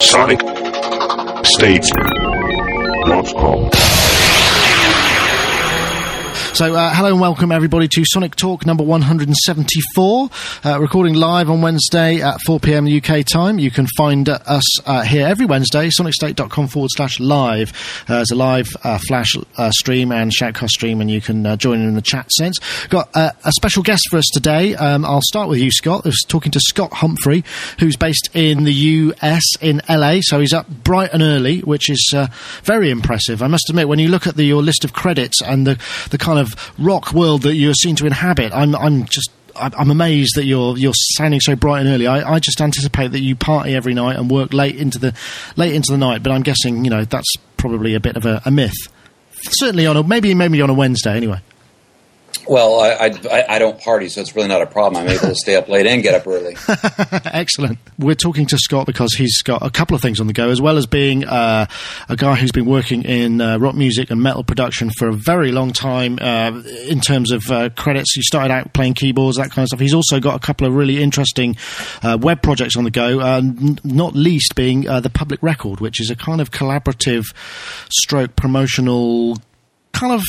Sonic States.com. So, uh, hello and welcome everybody to Sonic Talk number 174, uh, recording live on Wednesday at 4 pm UK time. You can find uh, us uh, here every Wednesday, sonicstate.com forward slash live. Uh, there's a live uh, flash stream and shoutcast stream, and you can join in the chat sense. Got a special guest for us today. Um, I'll start with you, Scott. I was talking to Scott Humphrey, who's based in the US in LA, so he's up bright and early, which is very impressive. I must admit, when you look at the, your list of credits and the, the kind of of rock world that you seem to inhabit. I'm, I'm just I'm amazed that you're you're sounding so bright and early. I, I, just anticipate that you party every night and work late into the late into the night. But I'm guessing you know that's probably a bit of a, a myth. Certainly on a maybe maybe on a Wednesday anyway. Well, I, I, I, don't party, so it's really not a problem. I'm able to stay up late and get up early. Excellent. We're talking to Scott because he's got a couple of things on the go, as well as being uh, a guy who's been working in uh, rock music and metal production for a very long time uh, in terms of uh, credits. He started out playing keyboards, that kind of stuff. He's also got a couple of really interesting uh, web projects on the go, uh, n- not least being the Public Record, which is a kind of collaborative stroke promotional kind of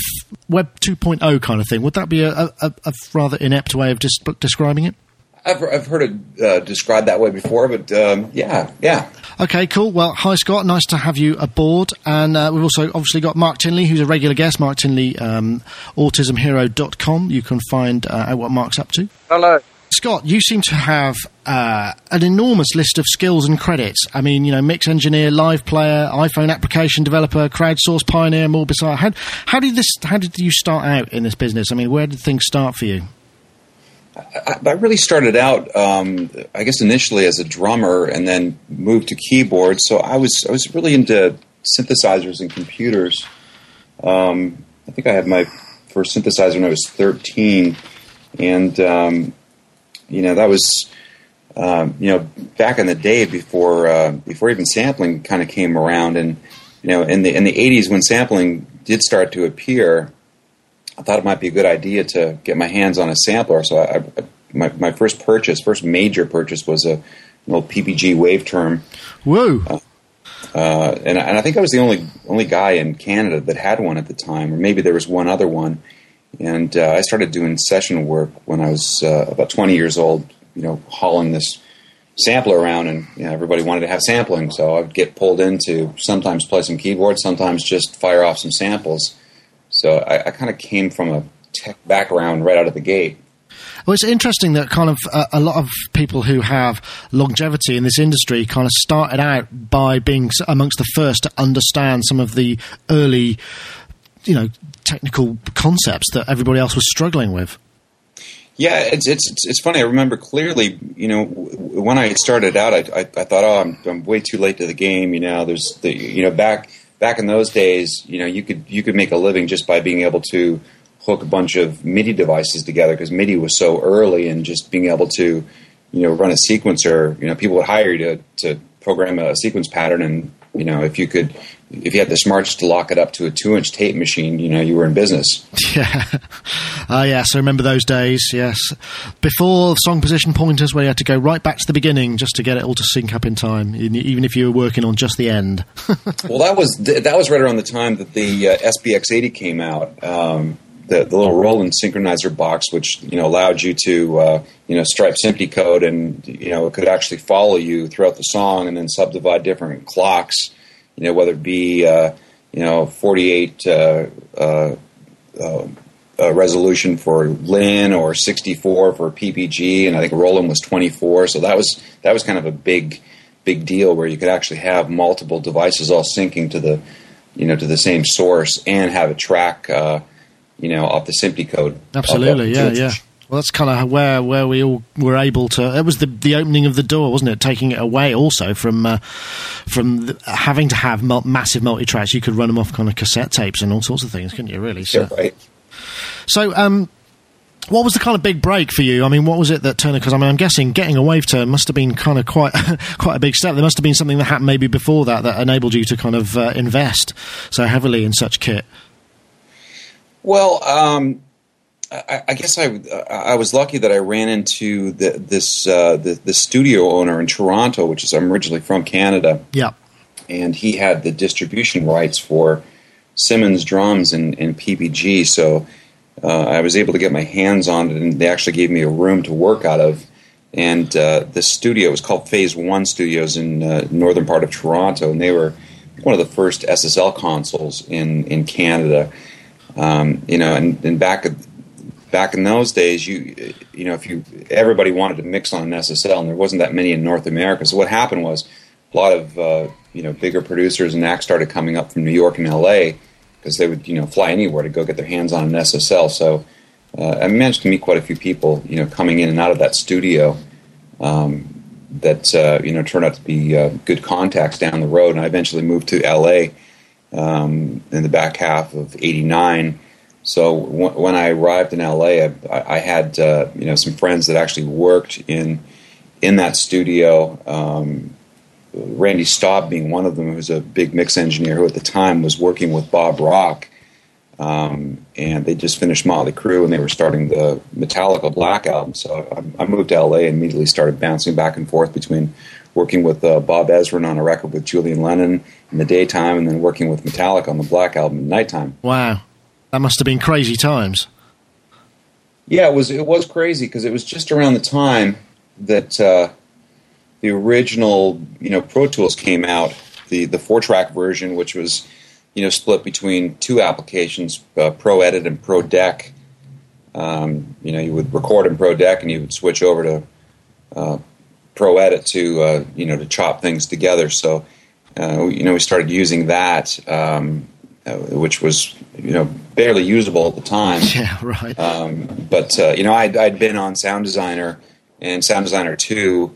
Web 2.0 kind of thing. Would that be a, a, a rather inept way of dis- describing it? I've, I've heard it uh, described that way before, but um, yeah, yeah. Okay, cool. Well, hi Scott, nice to have you aboard. And uh, we've also obviously got Mark Tinley, who's a regular guest. Mark Tinley, um, autismhero.com. You can find uh, out what Mark's up to. Hello. Scott, you seem to have uh, an enormous list of skills and credits. I mean, you know, mix engineer, live player, iPhone application developer, crowdsource pioneer, more bizarre. How, how did this? How did you start out in this business? I mean, where did things start for you? I, I really started out, um, I guess, initially as a drummer, and then moved to keyboards. So I was I was really into synthesizers and computers. Um, I think I had my first synthesizer when I was thirteen, and um, you know, that was, um, you know, back in the day before uh, before even sampling kind of came around, and you know, in the in the '80s when sampling did start to appear, I thought it might be a good idea to get my hands on a sampler. So I, I my my first purchase, first major purchase, was a old PPG Waveterm. Whoa. Uh, uh, and, and I think I was the only only guy in Canada that had one at the time, or maybe there was one other one. And uh, I started doing session work when I was uh, about 20 years old, you know, hauling this sampler around, and you know, everybody wanted to have sampling. So I'd get pulled in to sometimes play some keyboard, sometimes just fire off some samples. So I, I kind of came from a tech background right out of the gate. Well, it's interesting that kind of uh, a lot of people who have longevity in this industry kind of started out by being amongst the first to understand some of the early you know technical concepts that everybody else was struggling with. Yeah, it's it's it's funny. I remember clearly. You know, when I started out, I, I, I thought, oh, I'm, I'm way too late to the game. You know, there's the you know back back in those days, you know, you could you could make a living just by being able to hook a bunch of MIDI devices together because MIDI was so early, and just being able to you know run a sequencer. You know, people would hire you to to program a sequence pattern, and you know, if you could if you had the smarts to lock it up to a two inch tape machine, you know, you were in business. Yeah. Uh, yes, I remember those days, yes. Before song position pointers, where you had to go right back to the beginning just to get it all to sync up in time, even if you were working on just the end. well, that was that was right around the time that the uh, SBX 80 came out. Um, the, the, little Roland synchronizer box, which you know allowed you to uh, you know stripe SMPTE code, and you know it could actually follow you throughout the song, and then subdivide different clocks you know, whether it be, uh, you know, 48 uh, uh, uh, resolution for Linn or 64 for PPG, and I think Roland was 24. So that was that was kind of a big big deal where you could actually have multiple devices all syncing to the you know to the same source and have a track uh, you know off the SMPTE code. Absolutely, yeah, yeah. Well, that's kind of where where we all were able to. It was the the opening of the door, wasn't it? Taking it away also from uh, from the, having to have mul- massive multi tracks. You could run them off kind of cassette tapes and all sorts of things, couldn't you? Really? So, yeah, right. So, um, what was the kind of big break for you? I mean, what was it that turned? Because I mean, I'm guessing getting a Waveterm must have been kind of quite quite a big step. There must have been something that happened maybe before that that enabled you to kind of uh, invest so heavily in such kit. Well, um, I, I guess I I was lucky that I ran into the, this uh, the, the studio owner in Toronto, which is I'm originally from Canada. Yeah, and he had the distribution rights for Simmons drums and, and PPG, so uh, I was able to get my hands on it, and they actually gave me a room to work out of. And uh, the studio was called Phase One Studios in uh, northern part of Toronto, and they were one of the first SSL consoles in in Canada. Um, you know, and, and back back in those days, you you know, if you everybody wanted to mix on an SSL, and there wasn't that many in North America. So what happened was a lot of uh, you know bigger producers and acts started coming up from New York and LA because they would you know fly anywhere to go get their hands on an SSL. So uh, I managed to meet quite a few people you know coming in and out of that studio. Um, that uh, you know turned out to be uh, good contacts down the road, and I eventually moved to LA um, in the back half of '89 so w- when I arrived in LA, I, I had uh, you know some friends that actually worked in in that studio. Um, Randy Staub being one of them, who's a big mix engineer who at the time was working with Bob Rock. Um, and they just finished Motley Crue and they were starting the Metallica Black album. So I, I, moved to LA and immediately started bouncing back and forth between working with uh, Bob Ezrin on a record with Julian Lennon in the daytime and then working with Metallica on the Black album at nighttime. Wow. That must have been crazy times. Yeah, it was. It was crazy because it was just around the time that uh, the original, you know, Pro Tools came out, the the four track version, which was, you know, split between two applications, uh, Pro Edit and Pro Deck. Um, you know, you would record in Pro Deck and you would switch over to uh, Pro Edit to, uh, you know, to chop things together. So, uh, you know, we started using that. Um, uh, which was you know barely usable at the time. Yeah, right. Um, but uh, you know, I'd, I'd been on Sound Designer and Sound Designer Two.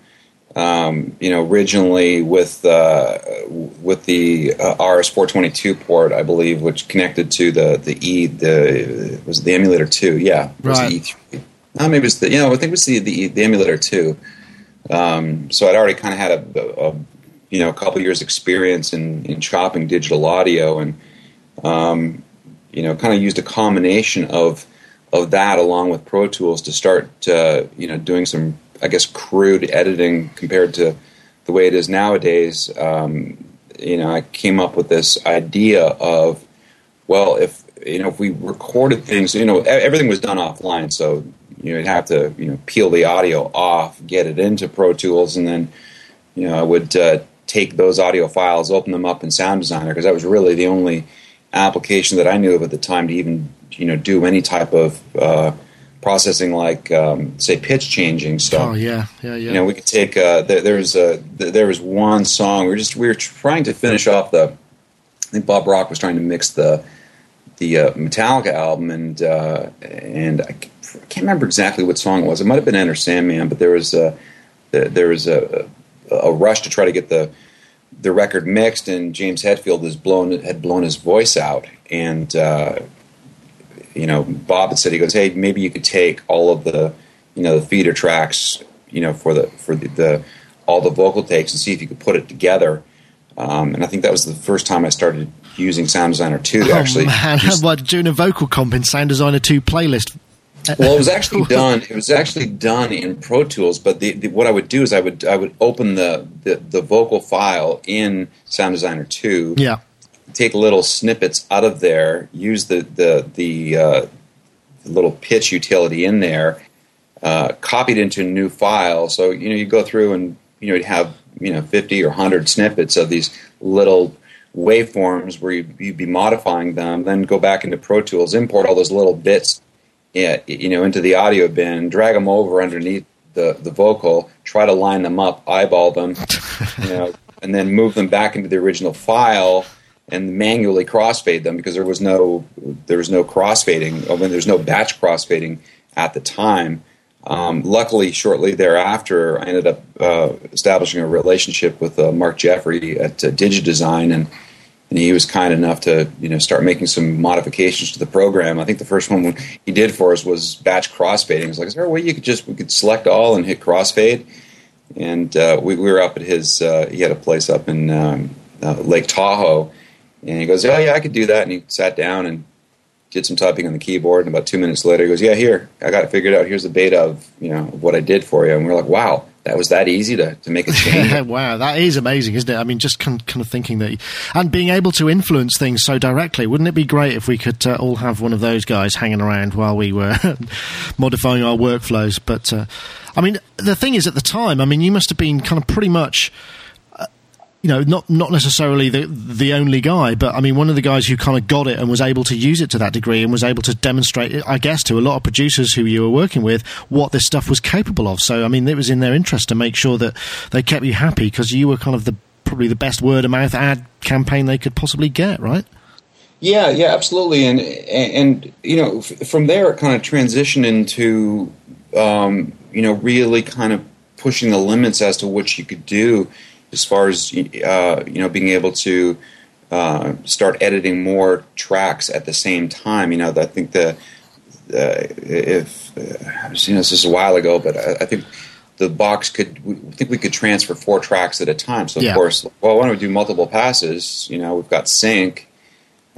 Um, you know, originally with uh, with the uh, RS422 port, I believe, which connected to the the E the was the emulator two, yeah, it was right. the E3. Uh, maybe it's the you know I think it was the the, the emulator two. Um, so I'd already kind of had a, a, you know a couple years experience in in chopping digital audio and um, you know, kind of used a combination of of that along with Pro Tools to start, uh, you know, doing some, I guess, crude editing compared to the way it is nowadays. Um, you know, I came up with this idea of, well, if you know, if we recorded things, you know, everything was done offline, so you'd have to, you know, peel the audio off, get it into Pro Tools, and then, you know, I would uh, take those audio files, open them up in Sound Designer because that was really the only application that I knew of at the time to even you know do any type of uh, processing like um, say pitch changing stuff. Oh yeah, yeah, yeah. You know, we could take uh, there, there was a there was one song we were just we were trying to finish off the. I think Bob Rock was trying to mix the the uh, Metallica album and uh, and I can't remember exactly what song it was. It might have been Enter Sandman, but there was a there was a, a rush to try to get the the record mixed, and James Hetfield has blown had blown his voice out, and uh, you know Bob had said he goes, hey, maybe you could take all of the you know the feeder tracks, you know for the for the, the all the vocal takes and see if you could put it together. Um, and I think that was the first time I started using Sound Designer 2 to oh, actually. Man, what, doing a vocal comp in Sound Designer 2 playlist well, it was actually done. It was actually done in Pro Tools. But the, the, what I would do is I would I would open the, the, the vocal file in Sound Designer two. Yeah. Take little snippets out of there. Use the the the, uh, the little pitch utility in there. Uh, copied into a new file. So you know you go through and you know you'd have you know fifty or hundred snippets of these little waveforms where you'd, you'd be modifying them. Then go back into Pro Tools, import all those little bits you know, into the audio bin, drag them over underneath the, the vocal, try to line them up, eyeball them, you know, and then move them back into the original file and manually crossfade them because there was no there was no crossfading. I mean, there's no batch crossfading at the time. Um, luckily, shortly thereafter, I ended up uh, establishing a relationship with uh, Mark Jeffrey at uh, DigiDesign, and and he was kind enough to you know start making some modifications to the program. I think the first one he did for us was batch crossfading. It's like, is there a way you could just we could select all and hit crossfade? And uh, we, we, were up at his. Uh, he had a place up in um, uh, Lake Tahoe, and he goes, "Oh yeah, I could do that." And he sat down and did some typing on the keyboard, and about two minutes later, he goes, "Yeah, here, I got it figured out. Here's the beta of you know what I did for you." And we're like, "Wow, that was that easy to, to make a change." wow, that is amazing, isn't it? I mean, just kind, kind of thinking that, and being able to influence things so directly. Wouldn't it be great if we could uh, all have one of those guys hanging around while we were modifying our workflows? But uh, I mean, the thing is, at the time, I mean, you must have been kind of pretty much you know, not not necessarily the the only guy, but I mean, one of the guys who kind of got it and was able to use it to that degree and was able to demonstrate, I guess, to a lot of producers who you were working with what this stuff was capable of. So, I mean, it was in their interest to make sure that they kept you happy because you were kind of the probably the best word of mouth ad campaign they could possibly get, right? Yeah, yeah, absolutely, and and, you know, f- from there it kind of transitioned into um, you know really kind of pushing the limits as to what you could do as far as uh, you know being able to uh, start editing more tracks at the same time. You know, I think the uh, if uh, you know this is a while ago, but I, I, think the box could. We think we could transfer four tracks at a time. So of yeah. course, well, why don't we do multiple passes? You know, we've got sync,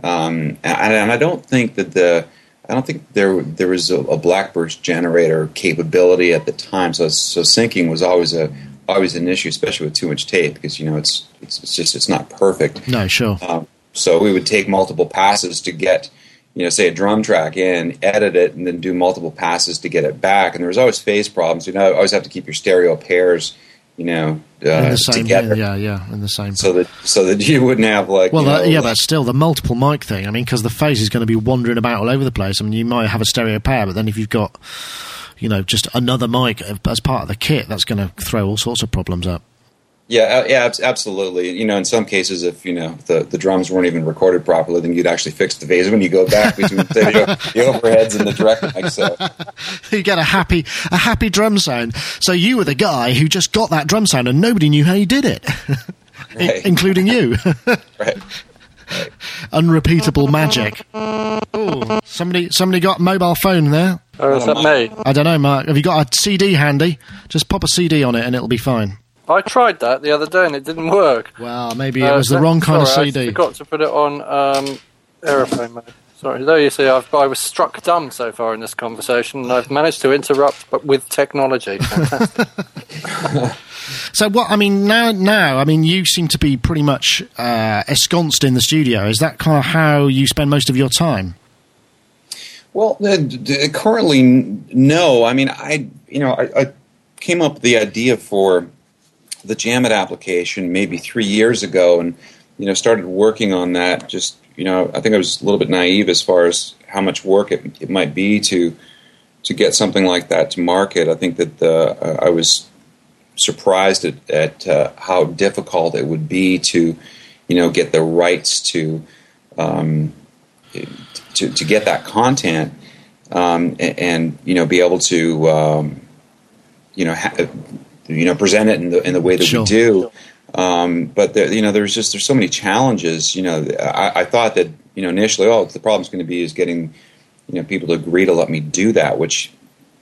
um, and, and, I don't think that the I don't think there there was a, a Blackburst generator capability at the time. So so syncing was always a always an issue, especially with too much tape, because you know it's it's, it's just it's not perfect. No, sure. Um, so we would take multiple passes to get, you know, say a drum track in, edit it, and then do multiple passes to get it back. And there was always phase problems. You know, always have to keep your stereo pairs, you know, uh, in the same, together. Yeah, yeah, in the same. So that so that you wouldn't have like. Well, know, yeah, like, but still the multiple mic thing. I mean, because the phase is going to be wandering about all over the place. I mean, you might have a stereo pair, but then if you've got you know, just another mic as part of the kit, that's going to throw all sorts of problems up. Yeah, yeah, absolutely. You know, in some cases, if you know the, the drums weren't even recorded properly, then you'd actually fix the phase when you go back between the, the overheads and the direct mic. So you get a happy a happy drum sound. So you were the guy who just got that drum sound, and nobody knew how you did it, right. including you. right. Unrepeatable magic. Ooh, somebody, somebody got mobile phone there. Oh, is that me? I don't know, Mark. Have you got a CD handy? Just pop a CD on it, and it'll be fine. I tried that the other day, and it didn't work. Well, maybe it uh, was the wrong kind sorry, of CD. I forgot to put it on um, aeroplane mode. Sorry, there you see, I've, I was struck dumb so far in this conversation, and I've managed to interrupt, but with technology. So what I mean now, now I mean you seem to be pretty much uh, ensconced in the studio. Is that kind of how you spend most of your time? Well, uh, currently, no. I mean, I you know I, I came up with the idea for the Jamit application maybe three years ago, and you know started working on that. Just you know, I think I was a little bit naive as far as how much work it, it might be to to get something like that to market. I think that the, uh, I was surprised at, at uh, how difficult it would be to, you know, get the rights to um, to, to get that content um, and, and, you know be able to um, you know ha- you know present it in the in the way that sure. we do. Um, but there, you know, there's just there's so many challenges. You know, I, I thought that you know initially, oh, the problem's going to be is getting you know people to agree to let me do that, which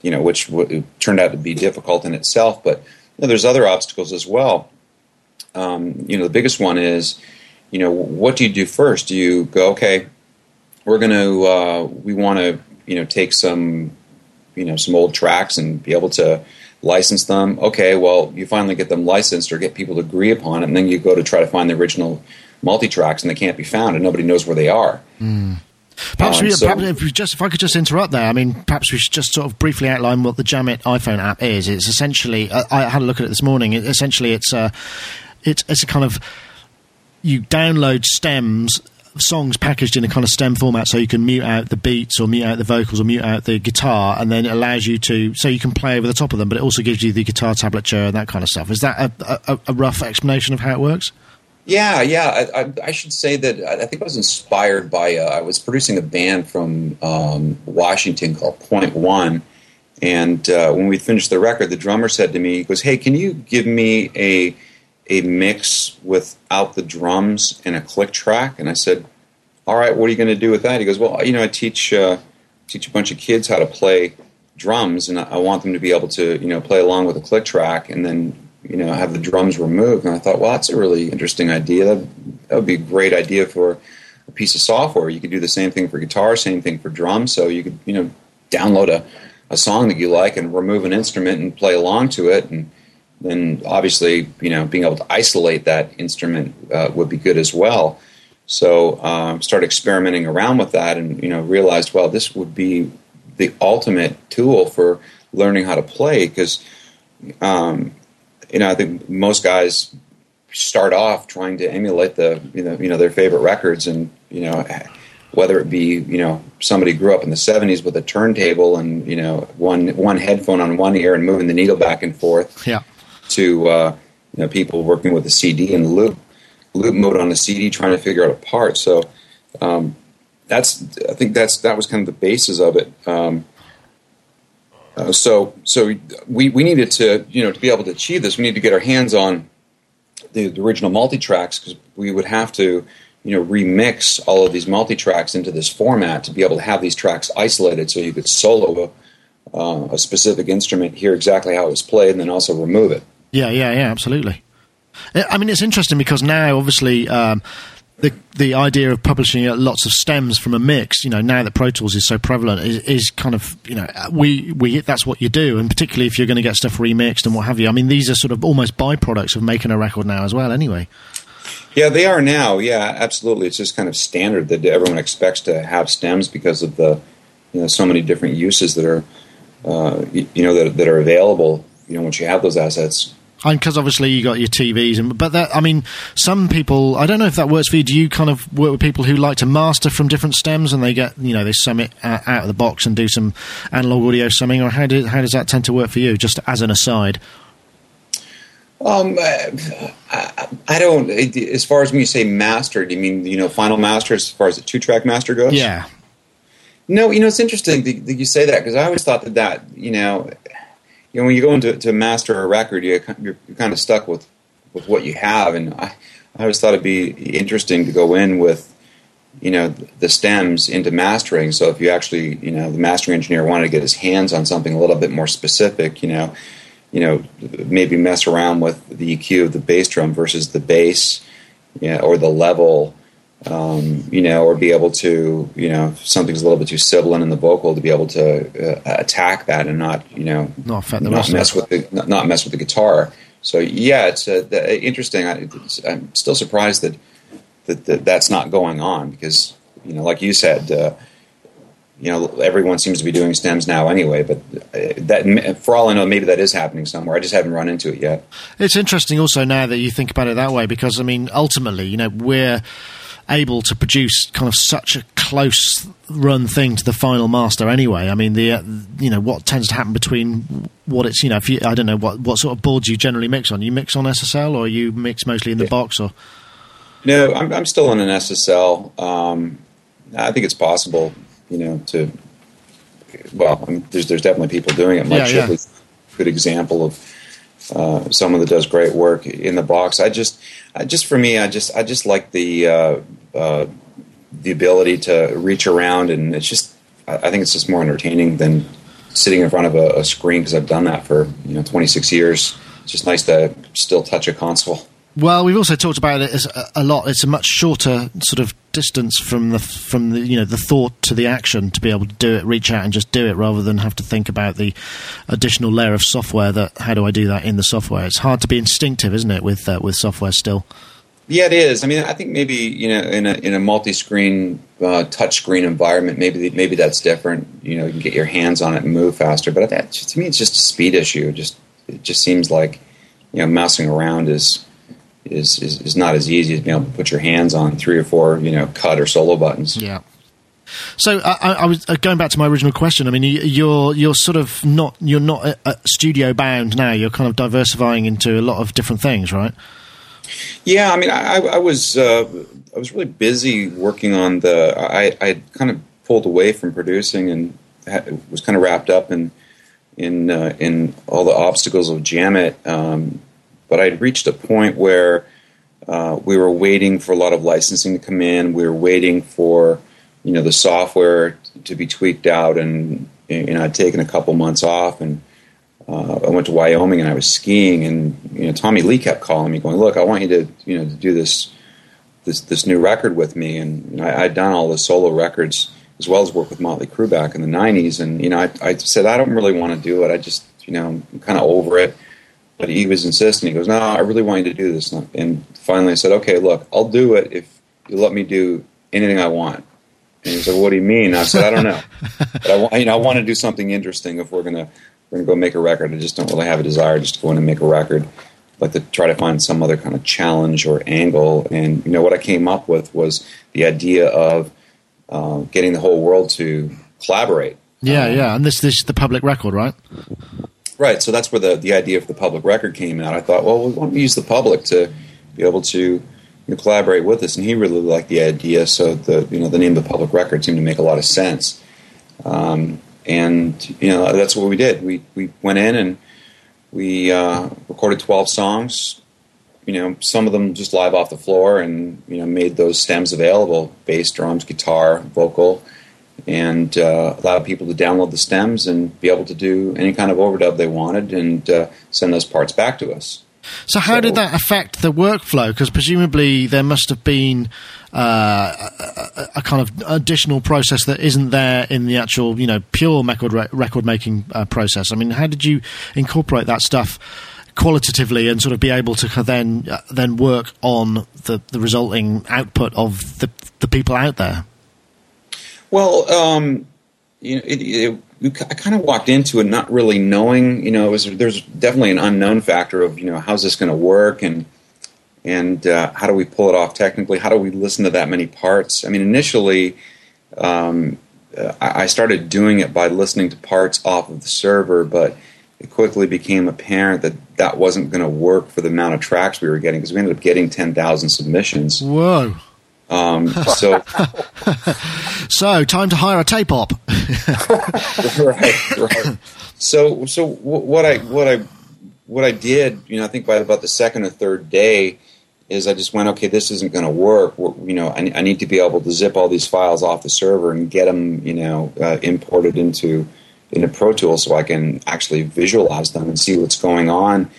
you know, which w- turned out to be difficult in itself. But know, there's other obstacles as well. Um, you know, the biggest one is, you know, what do you do first? Do you go, okay, we're going to, uh, we want to, you know, take some, you know, some old tracks and be able to license them. Okay, well, you finally get them licensed or get people to agree upon it, and then you go to try to find the original multi tracks, and they can't be found, and nobody knows where they are. Mm. Perhaps, um, we, so, perhaps if, we just, if I could just interrupt there, I mean, perhaps we should just sort of briefly outline what the Jamit iPhone app is. It's essentially, I, I had a look at it this morning. It, essentially, it's a, it's, it's a kind of you download stems songs packaged in a kind of stem format so you can mute out the beats or mute out the vocals or mute out the guitar and then it allows you to so you can play over the top of them but it also gives you the guitar tablature and that kind of stuff is that a, a, a rough explanation of how it works yeah, yeah. I, I, I, should say that I think I was inspired by. Uh, I was producing a band from um, Washington called Point One, and uh, when we finished the record, the drummer said to me, "He goes, hey, can you give me a a mix without the drums and a click track?" And I said, "All right, what are you going to do with that?" He goes, "Well, you know, I teach uh, teach a bunch of kids how to play drums, and I, want them to be able to, you know, play along with a click track, and then you know, have the drums removed. And I thought, well, that's a really interesting idea. That, that would be a great idea for a piece of software. You could do the same thing for guitar, same thing for drums. So you could, you know, download a, a song that you like and remove an instrument and play along to it. And then obviously, you know, being able to isolate that instrument uh, would be good as well. So um, experimenting around with that and, you know, realized, well, this would be the ultimate tool for learning how to play because, um, you know, I think most guys start off trying to emulate the you know you know their favorite records and you know whether it be you know somebody grew up in the 70s with a turntable and you know one one headphone on one ear and moving the needle back and forth yeah to uh, you know people working with a CD and loop loop mode on a CD trying to figure out a part so um, that's I think that's that was kind of the basis of it um, uh, so so we, we needed to you know to be able to achieve this we need to get our hands on the, the original multi tracks because we would have to you know remix all of these multi tracks into this format to be able to have these tracks isolated so you could solo a, uh, a specific instrument, hear exactly how it was played, and then also remove it. Yeah, yeah, yeah, absolutely. I mean, it's interesting because now, obviously, um, the the idea of publishing lots of stems from a mix, you know, now that Pro Tools is so prevalent, is, is, kind of you know we we that's what you do, and particularly if you're going to get stuff remixed and what have you. I mean, these are sort of almost byproducts of making a record now as well. Anyway. Yeah, they are now. Yeah, absolutely. It's just kind of standard that everyone expects to have stems because of the you know so many different uses that are uh, you know that, that are available. You know, once you have those assets because obviously you got your TVs, and but that I mean, some people I don't know if that works for you. Do you kind of work with people who like to master from different stems, and they get you know they sum it out of the box and do some analog audio summing, or how do, how does that tend to work for you? Just as an aside. Um, I, I don't. As far as when you say master, do you mean you know final master as far as the two track master goes? Yeah. No, you know it's interesting that you say that because I always thought that that you know you know, when you go into to master a record, you, you're, you're kind of stuck with, with what you have. And I, I always thought it'd be interesting to go in with, you know, the stems into mastering. So if you actually, you know, the mastering engineer wanted to get his hands on something a little bit more specific, you know, you know, maybe mess around with the EQ of the bass drum versus the bass, you know, or the level um, you know, or be able to, you know, if something's a little bit too sibilant in the vocal to be able to uh, attack that and not, you know, not, not mess with the not, not, mess with the guitar. So yeah, it's uh, the, interesting. I, am still surprised that, that, that that's not going on because you know, like you said, uh, you know, everyone seems to be doing stems now anyway. But uh, that, for all I know, maybe that is happening somewhere. I just haven't run into it yet. It's interesting also now that you think about it that way because I mean, ultimately, you know, we're able to produce kind of such a close run thing to the final master anyway. I mean, the uh, you know what tends to happen between what it's you know if you I don't know what what sort of boards you generally mix on. You mix on SSL or you mix mostly in the yeah. box or. No, I'm, I'm still on an SSL. Um, I think it's possible, you know, to. Well, I mean, there's there's definitely people doing it. Mike yeah, yeah. a good example of uh, someone that does great work in the box. I just, I just for me, I just, I just like the uh, uh, the ability to reach around, and it's just, I think it's just more entertaining than sitting in front of a, a screen because I've done that for you know 26 years. It's just nice to still touch a console. Well, we've also talked about it as a, lot. It's a much shorter sort of distance from the from the you know the thought to the action to be able to do it, reach out and just do it, rather than have to think about the additional layer of software. That how do I do that in the software? It's hard to be instinctive, isn't it, with uh, with software still? Yeah, it is. I mean, I think maybe you know in a in a multi-screen uh, touch-screen environment, maybe maybe that's different. You know, you can get your hands on it and move faster. But that, to me, it's just a speed issue. It just it just seems like you know mousing around is is, is, is not as easy as being able to put your hands on three or four, you know, cut or solo buttons. Yeah. So I, I, was uh, going back to my original question. I mean, you're you're sort of not you're not a, a studio bound now. You're kind of diversifying into a lot of different things, right? Yeah, I mean, I, I was uh, I was really busy working on the. I I kind of pulled away from producing and had, was kind of wrapped up in in uh, in all the obstacles of Jamit. Um, but I'd reached a point where uh, we were waiting for a lot of licensing to come in. We were waiting for you know the software to be tweaked out, and you know I'd taken a couple months off, and uh, I went to Wyoming and I was skiing, and you know Tommy Lee kept calling me, going, "Look, I want you to you know to do this this this new record with me, and you know, I, I'd done all the solo records as well as work with Motley Crue back in the '90s, and you know, I, I said I don't really want to do it. I just you know, I'm kind of over it. But he was insisting. He goes, "No, I really want you to do this." And finally, I said, "Okay, look, I'll do it if you let me do anything I want." And he said, "What do you mean?" I said, "I don't know, but I want you know I want to do something interesting. If we're gonna we're gonna go make a record, I just don't really have a desire just to go in and make a record." like to try to find some other kind of challenge or angle. And you know what I came up with was the idea of uh, getting the whole world to collaborate. Yeah, um, yeah, and this this is the public record, right? Right. So that's where the the idea of the public record came out. I thought, well, we want to use the public to be able to you know, collaborate with us, and he really liked the idea. So the you know the name of the public record seemed to make a lot of sense. Um, and you know that's what we did. We we went in and we uh, recorded 12 songs, you know, some of them just live off the floor and, you know, made those stems available bass, drums, guitar, vocal, and uh, allowed people to download the stems and be able to do any kind of overdub they wanted and uh, send those parts back to us. So, how so, did that affect the workflow? Because presumably there must have been uh, a, a, kind of additional process that isn't there in the actual, you know, pure record record making uh, process. I mean, how did you incorporate that stuff? qualitatively and sort of be able to then uh, then work on the, the resulting output of the the people out there. Well, um, you know, it, it, I kind of walked into it not really knowing. You know, was, there's definitely an unknown factor of you know how's this going to work and and uh, how do we pull it off technically? How do we listen to that many parts? I mean, initially, um, I started doing it by listening to parts off of the server, but it quickly became apparent that that wasn't going to work for the amount of tracks we were getting because we ended up getting 10,000 submissions. Whoa. Um, so, so time to hire a tape op. right, right. So, so what I what I what I did, you know, I think by about the second or third day, is I just went, okay, this isn't going to work. You know, I, I, need to be able to zip all these files off the server and get them, you know, uh, imported into into Pro Tools so I can actually visualize them and see what's going on.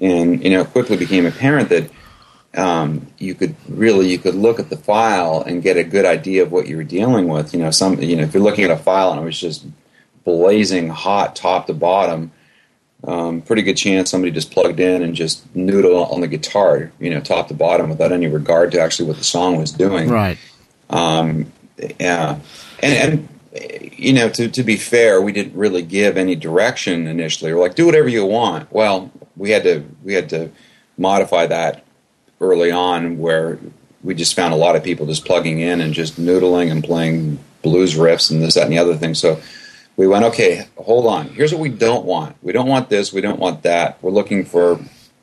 And you know, it quickly became apparent that um, you could really you could look at the file and get a good idea of what you were dealing with. You know, some you know if you're looking at a file and it was just blazing hot top to bottom, um, pretty good chance somebody just plugged in and just noodled on the guitar, you know, top to bottom without any regard to actually what the song was doing. Right. Um, yeah, and, and you know, to, to be fair, we didn't really give any direction initially. We're like, do whatever you want. Well, we had to we had to modify that early on, where we just found a lot of people just plugging in and just noodling and playing blues riffs and this, that, and the other thing. So we went, okay, hold on. Here's what we don't want. We don't want this. We don't want that. We're looking for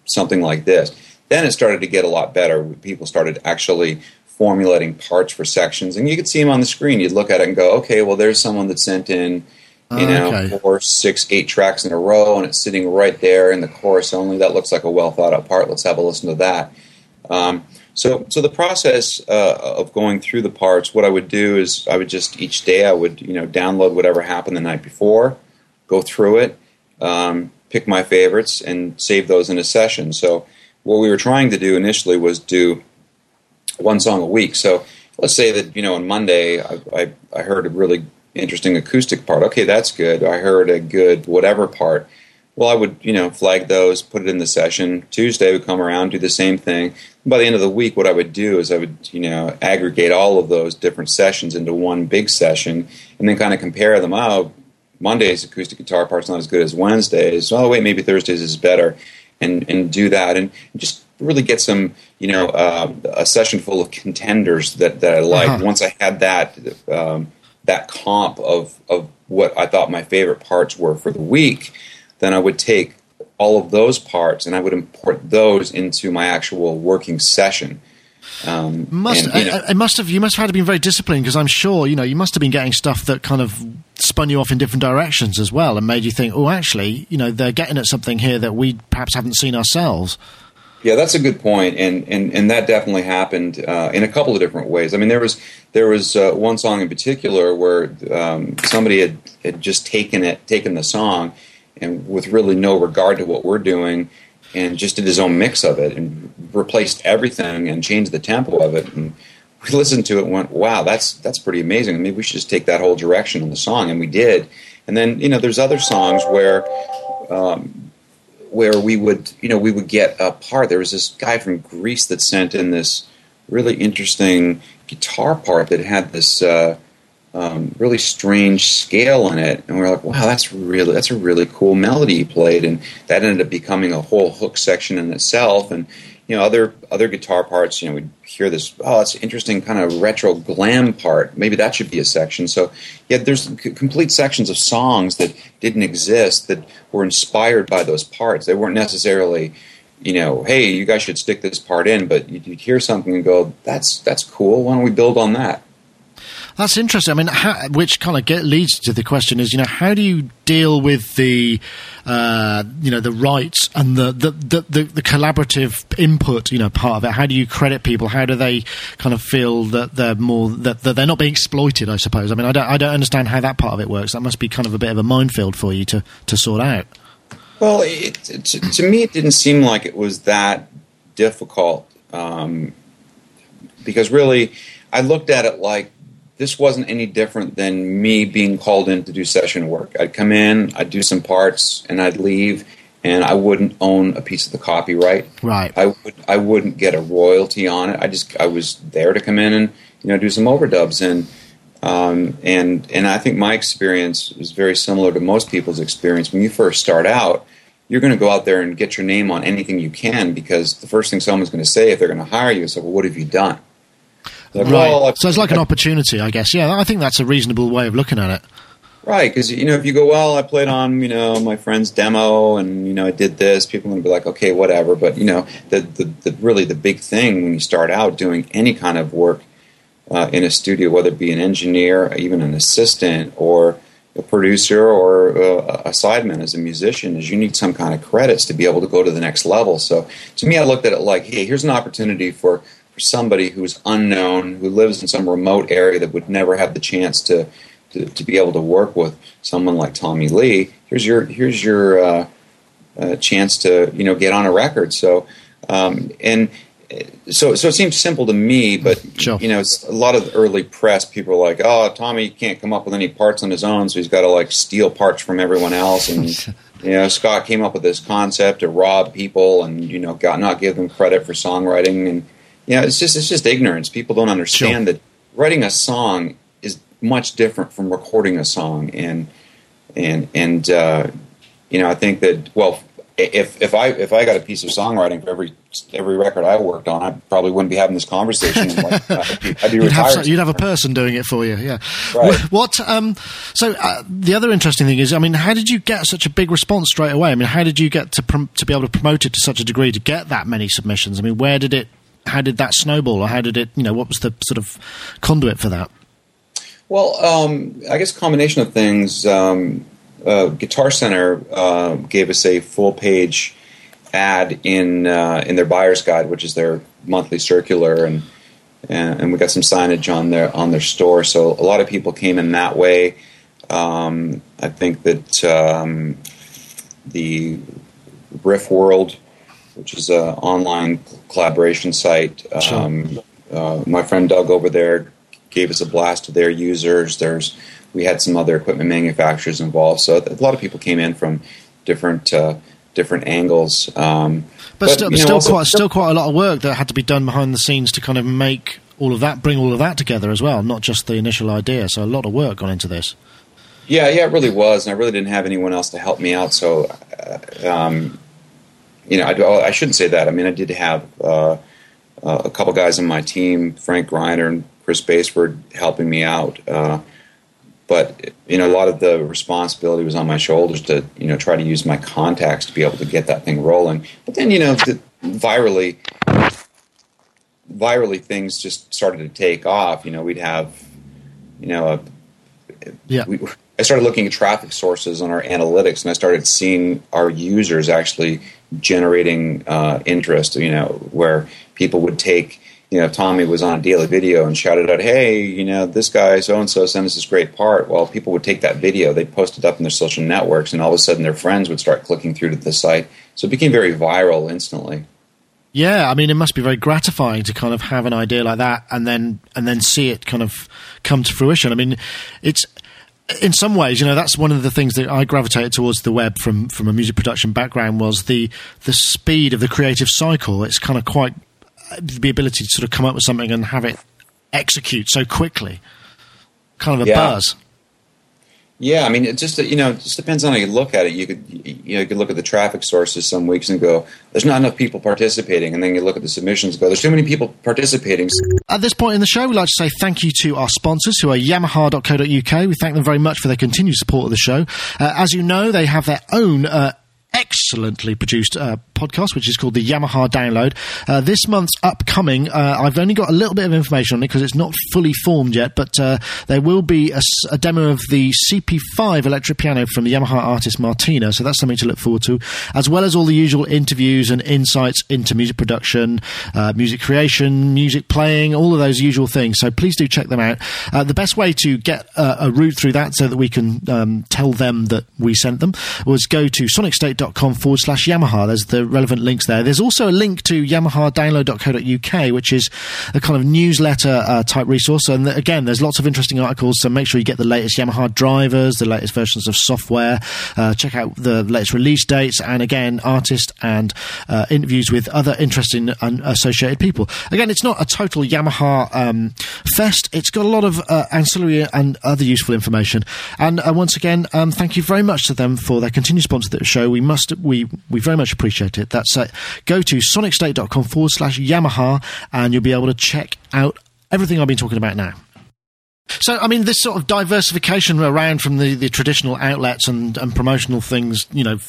something like this. Then it started to get a lot better. People started actually formulating parts for sections, and you could see them on the screen. You'd look at it and go, okay, well, there's someone that sent in, you know, okay. four, six, eight tracks in a row, and it's sitting right there in the chorus only. That looks like a well thought out part. Let's have a listen to that. Um, so, so the process uh, of going through the parts, what I would do is I would just each day I would you know download whatever happened the night before, go through it, um, pick my favorites, and save those in a session. So, what we were trying to do initially was do one song a week. So, let's say that you know on Monday I, I, I heard a really interesting acoustic part. Okay, that's good. I heard a good whatever part well, I would, you know, flag those, put it in the session. Tuesday would come around, do the same thing. By the end of the week, what I would do is I would, you know, aggregate all of those different sessions into one big session, and then kind of compare them. Oh, Monday's acoustic guitar part's not as good as Wednesday's. Oh, wait, maybe Thursday's is better, and and do that, and just really get some, you know, uh, a session full of contenders that that I like. Uh-huh. Once I had that. Um, that comp of, of what I thought my favorite parts were for the week, then I would take all of those parts and I would import those into my actual working session. Um, must and, you know, I, I must have you must have had to be very disciplined because I'm sure you know you must have been getting stuff that kind of spun you off in different directions as well and made you think, oh, actually, you know, they're getting at something here that we perhaps haven't seen ourselves. Yeah, that's a good point, and and, and that definitely happened uh, in a couple of different ways. I mean, there was there was uh, one song in particular where um, somebody had, had just taken it, taken the song, and with really no regard to what we're doing, and just did his own mix of it, and replaced everything and changed the tempo of it. And we listened to it and went, wow, that's that's pretty amazing. Maybe we should just take that whole direction in the song, and we did. And then you know, there's other songs where. Um, where we would, you know, we would get a part. There was this guy from Greece that sent in this really interesting guitar part that had this uh, um, really strange scale in it, and we are like, "Wow, that's really that's a really cool melody he played," and that ended up becoming a whole hook section in itself. And you know, other other guitar parts, you know, we'd hear this, "Oh, it's interesting kind of retro glam part. Maybe that should be a section." So, yeah, there's c- complete sections of songs that didn't exist that were inspired by those parts. They weren't necessarily you know, hey, you guys should stick this part in, but you'd, hear something and go, that's that's cool. Why don't we build on that? That's interesting. I mean, how, which kind of get, leads to the question is, you know, how do you deal with the, uh, you know, the rights and the, the, the, the, the collaborative input, you know, part of it? How do you credit people? How do they kind of feel that they're more that, that they're not being exploited? I suppose. I mean, I don't I don't understand how that part of it works. That must be kind of a bit of a minefield for you to to sort out. Well, it, to, to, me, it didn't seem like it was that difficult um, because really, I looked at it like this wasn't any different than me being called in to do session work. I'd come in, I'd do some parts, and I'd leave, and I wouldn't own a piece of the copyright. Right. I would. I wouldn't get a royalty on it. I just I was there to come in and you know do some overdubs and. Um, and and I think my experience is very similar to most people's experience. When you first start out, you're going to go out there and get your name on anything you can because the first thing someone's going to say if they're going to hire you is, "Well, what have you done?" Like, right. Well, so it's like an opportunity, I guess. Yeah, I think that's a reasonable way of looking at it. Right, because you know, if you go, well, I played on you know my friend's demo, and you know I did this. People are going to be like, okay, whatever. But you know, the, the, the really the big thing when you start out doing any kind of work uh, in a studio, whether it be an engineer, even an assistant, or a producer or a, a sideman as a musician is you need some kind of credits to be able to go to the next level. So to me, I looked at it like, hey, here's an opportunity for somebody who's unknown, who lives in some remote area that would never have the chance to, to, to be able to work with someone like Tommy Lee. Here's your here's your uh, uh, chance to you know get on a record. So um, and so so it seems simple to me, but sure. you know, a lot of early press people are like, "Oh, Tommy can't come up with any parts on his own, so he's got to like steal parts from everyone else." And you know, Scott came up with this concept to rob people and you know, got not give them credit for songwriting, and know, it's just it's just ignorance. People don't understand sure. that writing a song is much different from recording a song, and and and uh, you know, I think that well if if I if I got a piece of songwriting for every every record I worked on, I probably wouldn't be having this conversation. Like, I'd be, I'd be you'd, have, you'd have, a person doing it for you, yeah. Right. What? Um, so uh, the other interesting thing is, I mean, how did you get such a big response straight away? I mean, how did you get to prom- to be able to promote it to such a degree to get that many submissions? I mean, where did it? How did that snowball, or how did it? You know, what was the sort of conduit for that? Well, um, I guess combination of things. Um, uh, Guitar Center uh, gave us a full page ad in uh, in their buyer's guide, which is their monthly circular, and, and we got some signage on their on their store. So a lot of people came in that way. Um, I think that um, the Riff World, which is an online collaboration site, um, uh, my friend Doug over there gave us a blast to their users. There's we had some other equipment manufacturers involved, so a lot of people came in from different uh, different angles. Um, but, but, still, still also, quite still quite a lot of work that had to be done behind the scenes to kind of make all of that, bring all of that together as well, not just the initial idea. So a lot of work gone into this. Yeah, yeah, it really was, and I really didn't have anyone else to help me out. So, uh, um, you know, I, I, shouldn't say that. I mean, I did have uh, uh a couple guys on my team, Frank Gryner and Chris Baseford, helping me out. Uh, but you know a lot of the responsibility was on my shoulders to you know try to use my contacts to be able to get that thing rolling but then you know the, virally virally things just started to take off you know we'd have you know a, yeah we, I started looking at traffic sources on our analytics, and I started seeing our users actually generating uh, interest. You know, where people would take you know, Tommy was on a daily video and shouted out, "Hey, you know, this guy so and so sent us this great part." Well, people would take that video, they'd post it up in their social networks, and all of a sudden, their friends would start clicking through to the site. So it became very viral instantly. Yeah, I mean, it must be very gratifying to kind of have an idea like that and then and then see it kind of come to fruition. I mean, it's in some ways, you know, that's one of the things that I gravitated towards the web from from a music production background was the the speed of the creative cycle. It's kind of quite uh, the ability to sort of come up with something and have it execute so quickly. Kind of a Yeah. buzz. Yeah, I mean, it just you know, it just depends on how you look at it. You could you know, you could look at the traffic sources some weeks and go, "There's not enough people participating," and then you look at the submissions, and go, "There's too many people participating." At this point in the show, we'd like to say thank you to our sponsors, who are Yamaha.co.uk. We thank them very much for their continued support of the show. Uh, as you know, they have their own uh, excellently produced uh, podcast, which is called the Yamaha Download. Uh, this month's upcoming, uh, I've only got a little bit of information on it because it's not fully formed yet, but uh, there will be a demo of the CP5 electric piano from the Yamaha artist Martina, so that's something to look forward to, as well as all the usual interviews and insights into music production, uh, music creation, music playing, all of those usual things. So please do check them out. Uh, the best way to get uh, a route through that so that we can um, tell them that we sent them was go to sonicstate.com forward slash Yamaha. There's the relevant links there. There's also a link to Yamaha yamahadownload.co.uk, which is a kind of newsletter uh, type resource. And again, there's lots of interesting articles, so make sure you get the latest Yamaha drivers, the latest versions of software, uh, check out the latest release dates, and again, artist and uh, interviews with other interesting and associated people. Again, it's not a total Yamaha um, fest. It's got a lot of uh, ancillary and other useful information. And uh, once again, um, thank you very much to them for their continued sponsor of the show. We must, we, we very much appreciate it. That's uh, go to sonicstate.com forward slash Yamaha, and you'll be able to check out everything I've been talking about now. So, I mean, this sort of diversification around from the, the traditional outlets and, and promotional things, you know,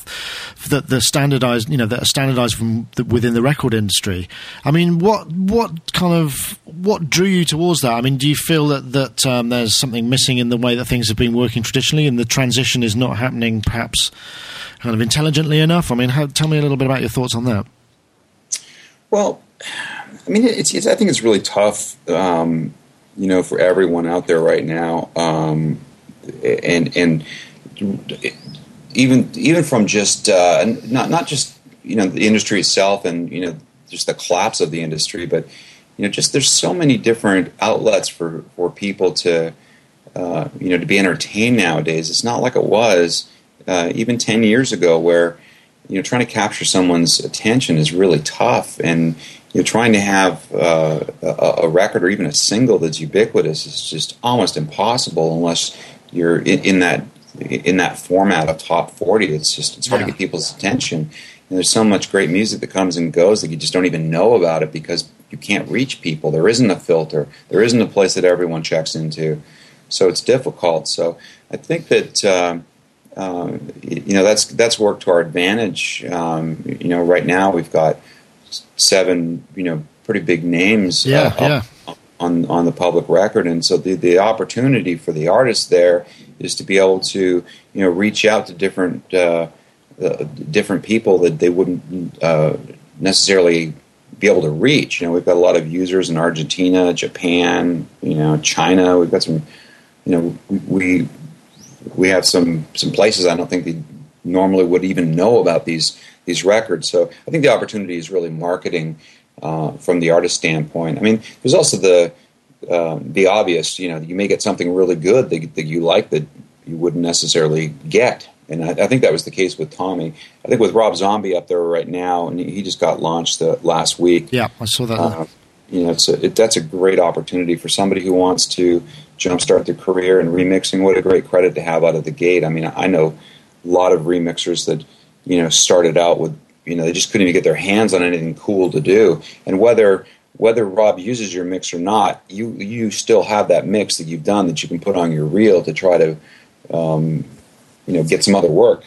that the standardized, you know, that are standardized from the, within the record industry. I mean, what what kind of what drew you towards that? I mean, do you feel that that um, there's something missing in the way that things have been working traditionally, and the transition is not happening, perhaps, kind of intelligently enough? I mean, how, tell me a little bit about your thoughts on that. Well, I mean, it's, it's I think it's really tough, um, you know, for everyone out there right now, um, and and even even from just uh, not not just you know the industry itself and you know just the collapse of the industry, but you know just there's so many different outlets for for people to uh, you know to be entertained nowadays. It's not like it was uh, even ten years ago where you know trying to capture someone's attention is really tough and you know trying to have uh, a, a record or even a single that's ubiquitous is just almost impossible unless you're in, in that in that format of top 40 it's just it's hard Yeah. to get people's attention. And there's so much great music that comes and goes that you just don't even know about it because you can't reach people. There isn't a filter. There isn't a place that everyone checks into. So it's difficult. So i think that um, um, you know that's that's worked to our advantage. Um, you know, right now we've got seven you know pretty big names Yeah, uh, up on on the public record, and so the the opportunity for the artist there is to be able to you know reach out to different uh, uh, different people that they wouldn't uh, necessarily be able to reach. You know, we've got a lot of users in Argentina, Japan, you know, China. We've got some, you know, we. we we have some some places I don't think they normally would even know about these these records. So I think the opportunity is really marketing uh, from the artist standpoint. I mean, there's also the um, the obvious. You know, you may get something really good that, that you like that you wouldn't necessarily get. And I, I think that was the case with Tommy. I think with Rob Zombie up there right now, and he just got launched the, last week. Yeah, I saw that. Uh, you know, it's a, it, that's a great opportunity for somebody who wants to jumpstart their career and remixing. What a great credit to have out of the gate. I mean, I know a lot of remixers that you know started out with you know they just couldn't even get their hands on anything cool to do, and whether whether Rob uses your mix or not, you you still have that mix that you've done that you can put on your reel to try to um, you know get some other work.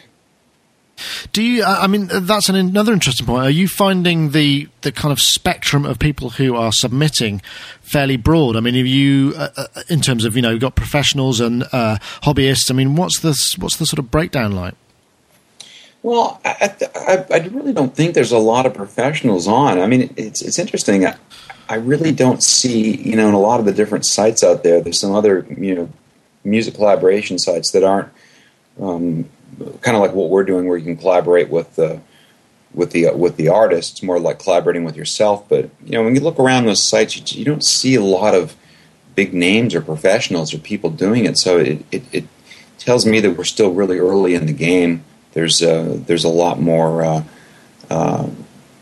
Do you? I mean, that's an, another interesting point. Are you finding the the kind of spectrum of people who are submitting fairly broad? I mean, have you, uh, uh, in terms of you know, you've got professionals and uh, hobbyists. I mean, what's the what's the sort of breakdown like? Well, I, I, I really don't think there's a lot of professionals on. I mean, it's it's interesting. I, I really don't see, you know, in a lot of the different sites out there. There's some other, you know, music collaboration sites that aren't um, kind of like what we're doing, where you can collaborate with the with the with the artist. It's more like collaborating with yourself. But you know, when you look around those sites, you, you don't see a lot of big names or professionals or people doing it. So it, it, it tells me that we're still really early in the game. There's uh, there's a lot more uh, uh,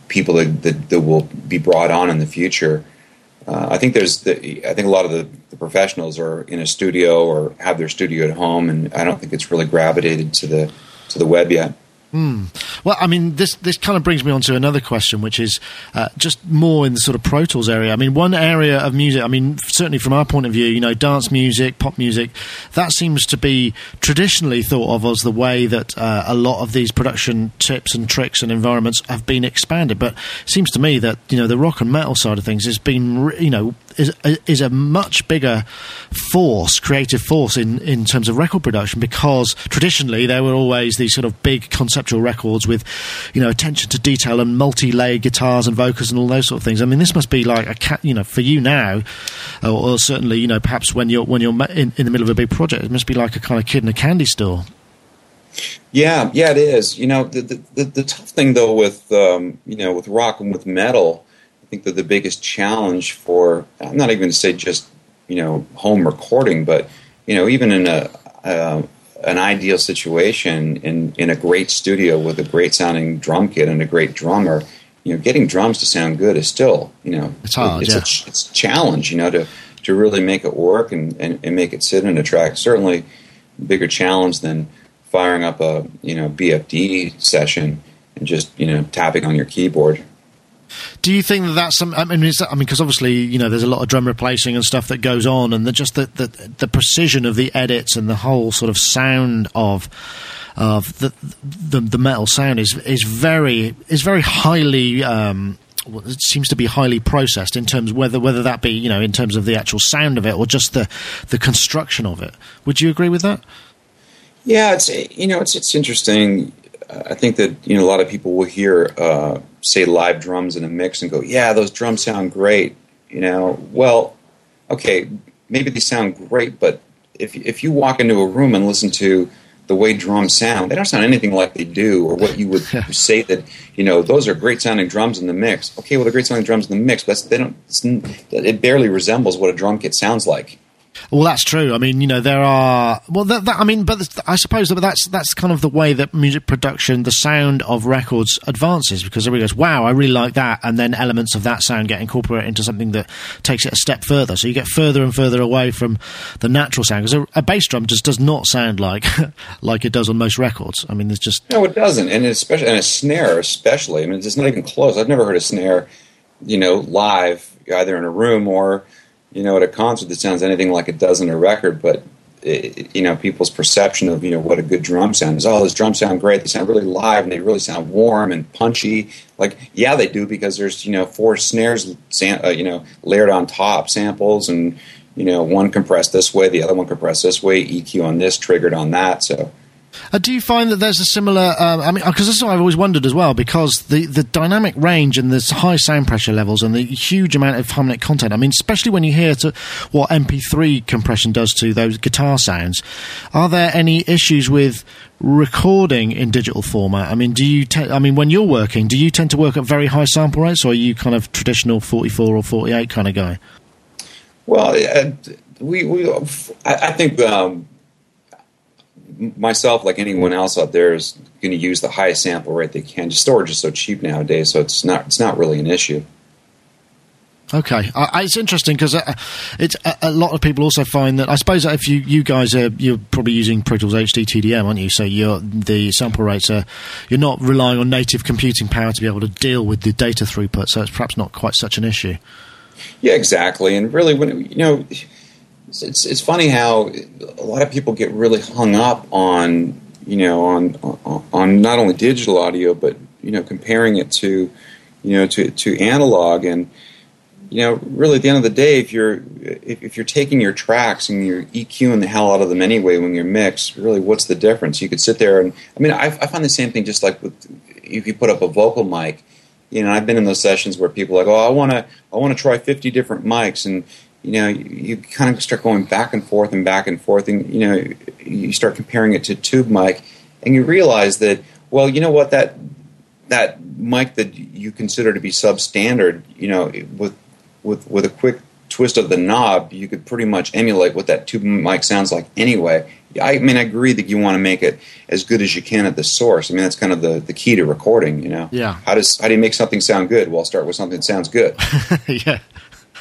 people that, that, that will be brought on in the future. Uh, I think there's the, I think a lot of the, the, professionals are in a studio or have their studio at home, and I don't think it's really gravitated to the to the web yet. Mm. Well, I mean, this this kind of brings me on to another question, which is uh, just more in the sort of Pro Tools area. I mean, one area of music, I mean, certainly from our point of view, you know, dance music, pop music, that seems to be traditionally thought of as the way that uh, a lot of these production tips and tricks and environments have been expanded. But it seems to me that, you know, the rock and metal side of things has been, you know, is is a much bigger force, creative force in, in terms of record production because traditionally there were always these sort of big conceptual records with, you know, attention to detail and multi-layered guitars and vocals and all those sort of things. I mean, this must be like a cat, you know, for you now, or, or certainly, you know, perhaps when you're when you're in, in the middle of a big project, it must be like a kind of kid in a candy store. Yeah, yeah, it is. You know, the the, the tough thing though with um, you know with rock and with metal think that the biggest challenge for I'm not even going to say just you know home recording, but you know even in a uh, an ideal situation in in a great studio with a great sounding drum kit and a great drummer, you know, getting drums to sound good is still you know it's hard. It's, yeah. a, it's a challenge, you know, to to really make it work and, and, and make it sit in a track. Certainly, bigger challenge than firing up a you know BFD session and just you know tapping on your keyboard. Do you think that that's some? I mean, that, I mean, because obviously, you know, there's a lot of drum replacing and stuff that goes on, and the, just the, the, the precision of the edits and the whole sort of sound of of the the, the metal sound is is very is very highly. Um, it seems to be highly processed in terms whether whether that be you know in terms of the actual sound of it or just the the construction of it. Would you agree with that? Yeah, it's you know it's it's interesting. I think that you know a lot of people will hear uh, say live drums in a mix and go, "Yeah, those drums sound great." You know, well, okay, maybe they sound great, but if if you walk into a room and listen to the way drums sound, they don't sound anything like they do, or what you would say that you know those are great sounding drums in the mix. Okay, well, they're great sounding drums in the mix, but they don't. it barely resembles what a drum kit sounds like. Well, that's true. I mean, you know, there are. Well, that, that, I mean, but I suppose that that's that's kind of the way that music production, the sound of records advances because everybody goes, "Wow, I really like that," and then elements of that sound get incorporated into something that takes it a step further. So you get further and further away from the natural sound because a, a, bass drum just does not sound like like it does on most records. I mean, there's just no, it doesn't, and especially and a snare, especially. I mean, it's not even close. I've never heard a snare, you know, live either in a room or you know, at a concert that sounds anything like it does in a record, but it, you know, people's perception of you know what a good drum sound is. Oh, those drums sound great. They sound really live and they really sound warm and punchy. Like, yeah, they do because there's you know four snares, uh, you know, layered on top, samples, and you know, one compressed this way, the other one compressed this way, EQ on this, triggered on that. So uh, do you find that there's a similar? Um, I mean, because this is what I've always wondered as well. Because the, the dynamic range and the high sound pressure levels and the huge amount of harmonic content. I mean, especially when you hear to what MP3 compression does to those guitar sounds. Are there any issues with recording in digital format? I mean, do you? Te- I mean, when you're working, do you tend to work at very high sample rates, or are you kind of traditional 44 or 48 kind of guy? Well, uh, we, we I, I think. Um, myself, like anyone else out there, is going to use the highest sample rate they can. Storage is so cheap nowadays, so it's not it's not really an issue. Okay, uh, it's interesting because uh, it's a, a, lot of people also find that I suppose if you, you guys are you're probably using Pro Tools HD TDM, aren't you? So you're the sample rates are you're not relying on native computing power to be able to deal with the data throughput, so it's perhaps not quite such an issue. Yeah, exactly. And really, when you know it's it's funny how a lot of people get really hung up on you know on on not only digital audio but you know comparing it to you know to to analog. And you know really at the end of the day if you're if, if you're taking your tracks and you're EQing the hell out of them anyway when you're mixed really what's the difference? You could sit there and I mean I, I find the same thing just like with if you put up a vocal mic you know I've been in those sessions where people are like oh I want to I want to try 50 different mics and you know, you, you, kind of start going back and forth and back and forth, and you know, you start comparing it to tube mic, and you realize that, well, you know what, that that mic that you consider to be substandard, you know, with with with a quick twist of the knob, you could pretty much emulate what that tube mic sounds like anyway. I mean, I agree that you want to make it as good as you can at the source. I mean, that's kind of the, the key to recording, you know. Yeah. How does how do you make something sound good? Well, start with something that sounds good. yeah.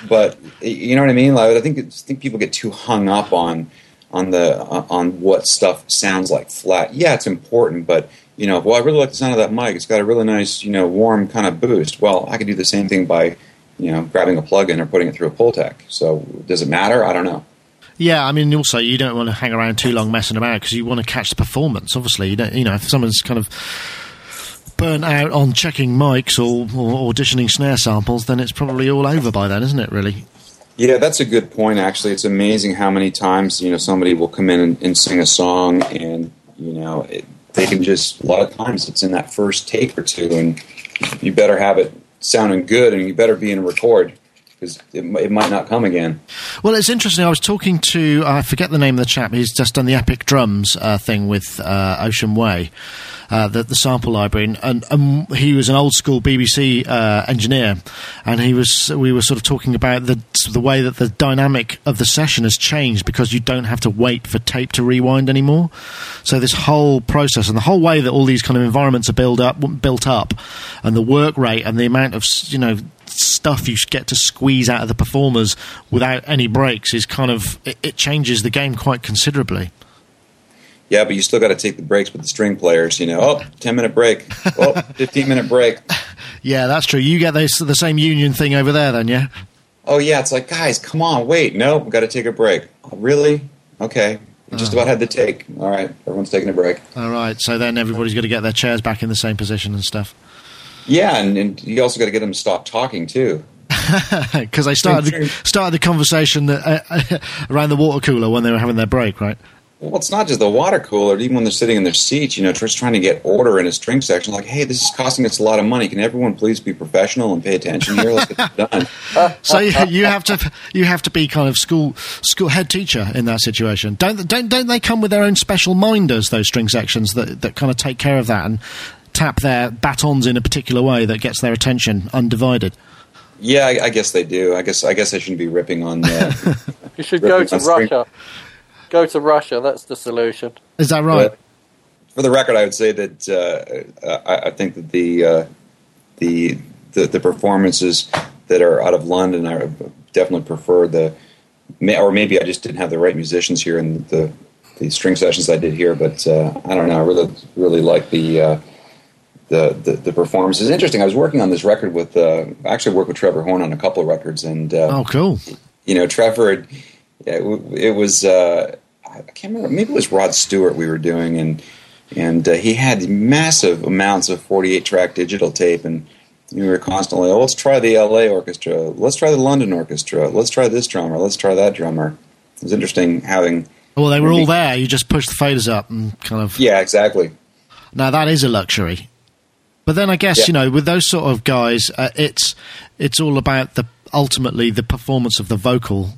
But you know what I mean? Like, I think I think people get too hung up on on the uh, on what stuff sounds like flat. Yeah, it's important, but you know, well, I really like the sound of that mic. It's got a really nice, you know, warm kind of boost. Well, I could do the same thing by, you know, grabbing a plug-in or putting it through a Pultec. So does it matter? I don't know. Yeah, I mean, also you don't want to hang around too long messing about because you want to catch the performance. Obviously, you. You know, if someone's kind of burnt out on checking mics or, or auditioning snare samples, then it's probably all over by then, isn't it? Really. Yeah, that's a good point. Actually, it's amazing how many times you know somebody will come in and, and sing a song, and you know it, they can just a lot of times it's in that first take or two, and you better have it sounding good, and you better be in a record because it, it, might not come again. Well, it's interesting. I was talking to I forget the name of the chap. He's just done the Epic Drums uh, thing with uh, Ocean Way uh, the, the, sample library, and, and, and, he was an old school BBC uh, engineer, and he was we were sort of talking about the the way that the dynamic of the session has changed because you don't have to wait for tape to rewind anymore. So this whole process and the whole way that all these kind of environments are built up, built up, and the work rate and the amount of you know stuff you get to squeeze out of the performers without any breaks is kind of it, it changes the game quite considerably. Yeah, but you still got to take the breaks with the string players. You know, oh, 10 minute break. Oh, 15 minute break. Yeah, that's true. You get this, the same union thing over there, then, yeah? Oh, yeah. It's like, guys, come on, wait. No, we've got to take a break. Oh, really? Okay. We just uh-huh. about had the take. All right. Everyone's taking a break. All right. So then everybody's got to get their chairs back in the same position and stuff. Yeah, and, and you also got to get them to stop talking, too. Because they started the, started the conversation that, uh, around the water cooler when they were having their break, right? Well, it's not just the water cooler. Even when they're sitting in their seats, you know, just trying to get order in a string section. Like, hey, this is costing us a lot of money. Can everyone please be professional and pay attention here? Let's get this done. so you have to you have to be kind of school school head teacher in that situation. Don't don't don't they come with their own special minders? Those string sections that that kind of take care of that and tap their batons in a particular way that gets their attention undivided. Yeah, I, I guess they do. I guess I guess I shouldn't be ripping on. Uh, you should go to Russia. Go to Russia. That's the solution. Is that right? But for the record, I would say that uh, I, I, think that the, uh, the, the the performances that are out of London, I definitely prefer the, or maybe I just didn't have the right musicians here in the the string sessions I did here. But uh, I don't know. I really really like the. The, the, the performance is interesting. I was working on this record with uh, I actually worked with Trevor Horn on a couple of records, and uh, oh, cool. You know, Trevor, it, it was uh, I can't remember. Maybe it was Rod Stewart we were doing, and and uh, he had massive amounts of 48 track digital tape, and we were constantly, oh, let's try the L.A. orchestra, let's try the London orchestra, let's try this drummer, let's try that drummer. It was interesting having. Well, they were all there. You just push the faders up and kind of. Yeah, exactly. Now that is a luxury. But then I guess yeah. you know with those sort of guys, uh, it's it's all about the ultimately the performance of the vocal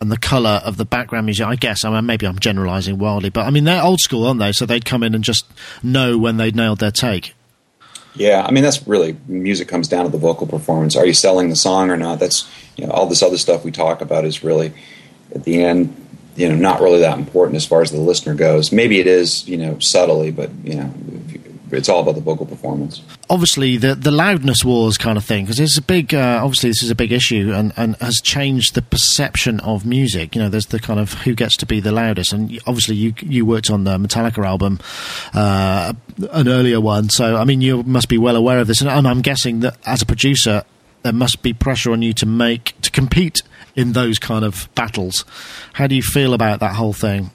and the colour of the background music. I guess I mean maybe I'm generalising wildly, but I mean they're old school, aren't they? So they'd come in and just know when they'd nailed their take. Yeah, I mean that's really music comes down to the vocal performance. Are you selling the song or not? That's you know all this other stuff we talk about is really at the end you know not really that important as far as the listener goes. Maybe it is you know subtly, but you know it's all about the vocal performance. Obviously, the the loudness wars kind of thing because it's a big. Uh, obviously, this is a big issue and, and has changed the perception of music. You know, there's the kind of who gets to be the loudest, and obviously, you you worked on the Metallica album, uh, an earlier one. So, I mean, you must be well aware of this, and, and I'm guessing that as a producer, there must be pressure on you to make to compete in those kind of battles. How do you feel about that whole thing?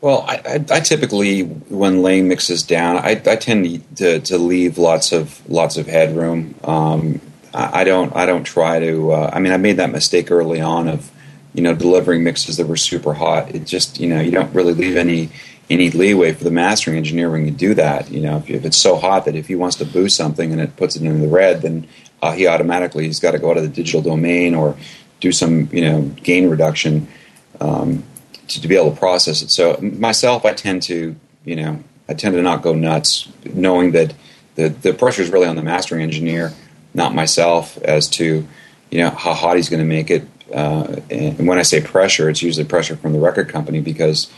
Well, I, I, I, typically, when laying mixes down, I, I tend to, to, leave lots of lots of headroom. Um, I, don't I don't try to. Uh, I mean, I made that mistake early on of you know delivering mixes that were super hot. It just you know you don't really leave any any leeway for the mastering engineer when you do that. You know, if, if it's so hot that if he wants to boost something and it puts it into the red, then uh, he automatically he's got to go out of the digital domain or do some you know gain reduction. Um, to, to be able to process it. So myself, I tend to, you know, I tend to not go nuts, knowing that the the pressure is really on the mastering engineer, not myself, as to you know how hot he's going to make it. Uh, and when I say pressure, it's usually pressure from the record company because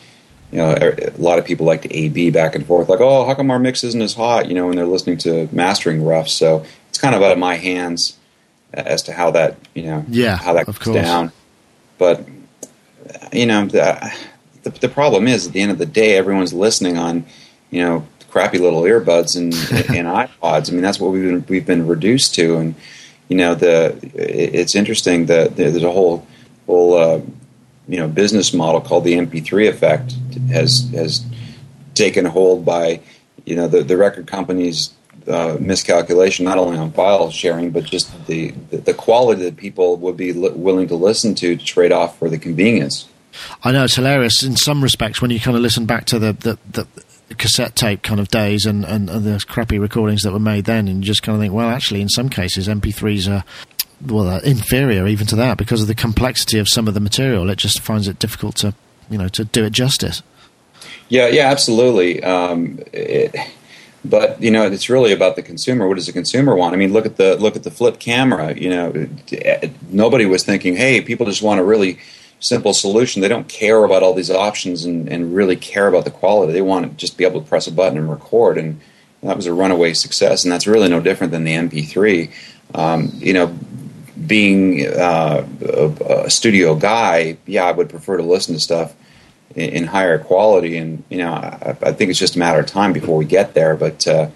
you know a lot of people like to A B back and forth, like oh how come our mix isn't as hot, you know, when they're listening to mastering rough. So it's kind of out of my hands as to how that you know yeah how that goes down. But you know the, the the problem is at the end of the day, everyone's listening on you know crappy little earbuds and and iPods. I mean that's what we've been we've been reduced to, and you know the it's interesting that there's a whole whole uh, you know business model called the MP3 effect has has taken hold by you know the the record companies uh, miscalculation not only on file sharing but just the the, the quality that people would be li- willing to listen to to trade off for the convenience. I know it's hilarious in some respects when you kind of listen back to the the, the cassette tape kind of days and, and, and the crappy recordings that were made then, and you just kind of think, well, actually, in some cases, MP3s are well inferior even to that because of the complexity of some of the material. It just finds it difficult to you know to do it justice. Yeah, yeah, absolutely. Um, it, but you know, it's really about the consumer. What does the consumer want? I mean, look at the look at the flip camera. You know, nobody was thinking, hey, people just want to really simple solution. They don't care about all these options and, and really care about the quality. They want to just be able to press a button and record. And that was a runaway success. And that's really no different than the MP3. Um, you know, being uh, a, a studio guy, yeah, I would prefer to listen to stuff in, in higher quality. And you know, I, I think it's just a matter of time before we get there. But uh,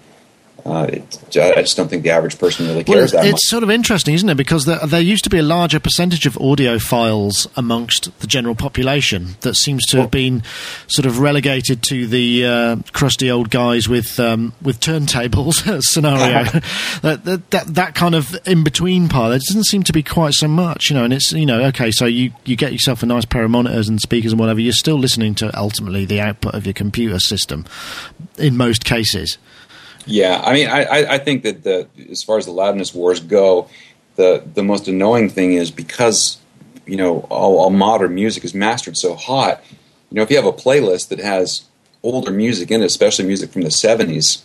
uh, it, I just don't think the average person really Well, cares it's, that much. it's sort of interesting, isn't it? Because there, there used to be a larger percentage of audiophiles amongst the general population that seems to have been sort of relegated to the uh, crusty old guys with um, with turntables scenario. that, that, that that kind of in between part, there doesn't seem to be quite so much, you know. And it's you know, okay, so you you get yourself a nice pair of monitors and speakers and whatever. You're still listening to ultimately the output of your computer system in most cases. Yeah, I mean, I, I, think that the as far as the loudness wars go, the the most annoying thing is because you know all, all modern music is mastered so hot. You know, if you have a playlist that has older music in it, especially music from the seventies,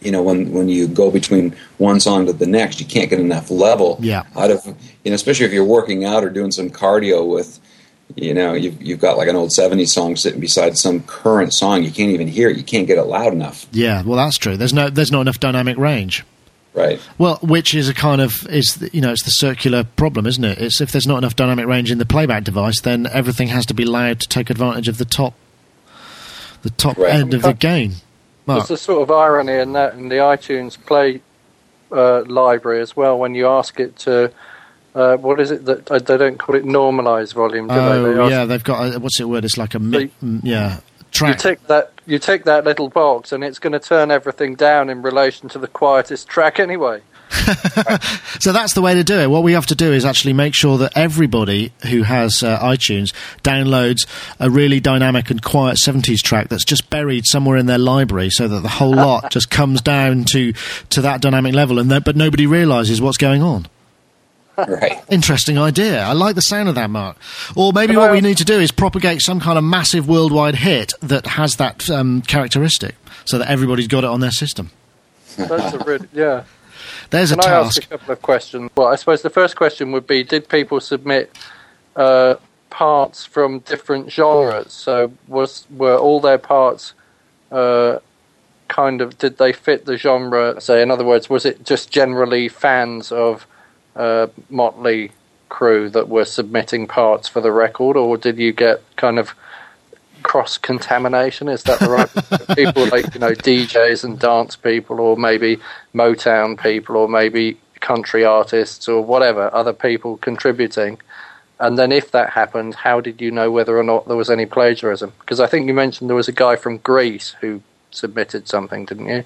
you know, when when you go between one song to the next, you can't get enough level Yeah. out of you know, especially if you're working out or doing some cardio with. You know, you've, you've got like an old 70s song sitting beside some current song. You can't even hear it. You can't get it loud enough. Yeah, well, that's true. There's no there's not enough dynamic range. Right. Well, which is a kind of is you know it's the circular problem, isn't it? It's if there's not enough dynamic range in the playback device, then everything has to be loud to take advantage of the top the top Right. end of the gain. Mark, There's a sort of irony in that in the iTunes Play uh, library as well. When you ask it to, uh, what is it that uh, they don't call it normalized volume? Do they? they oh yeah, they've got a, what's it word? It's like a mi- So yeah You take that. You tick that little box, and it's going to turn everything down in relation to the quietest track anyway. So that's the way to do it. What we have to do is actually make sure that everybody who has uh, iTunes downloads a really dynamic and quiet 70s track that's just buried somewhere in their library so that the whole lot just comes down to, to that dynamic level and that, but nobody realizes what's going on. Right. Interesting idea. I like the sound of that, Mark. Or maybe Can what we need to do is propagate some kind of massive worldwide hit that has that um, characteristic so that everybody's got it on their system. That's a really yeah. There's a Can I ask a couple of questions? Well, I suppose the first question would be: Did people submit uh, parts from different genres? So, was were all their parts uh, kind of? Did they fit the genre? Say, in other words, was it just generally fans of uh, Mötley Crüe that were submitting parts for the record, or did you get kind of cross contamination? Is that the right people like you know DJs and dance people, or maybe Motown people, or maybe country artists, or whatever other people contributing? And then, if that happened, how did you know whether or not there was any plagiarism? Because I think you mentioned there was a guy from Greece who submitted something, didn't you?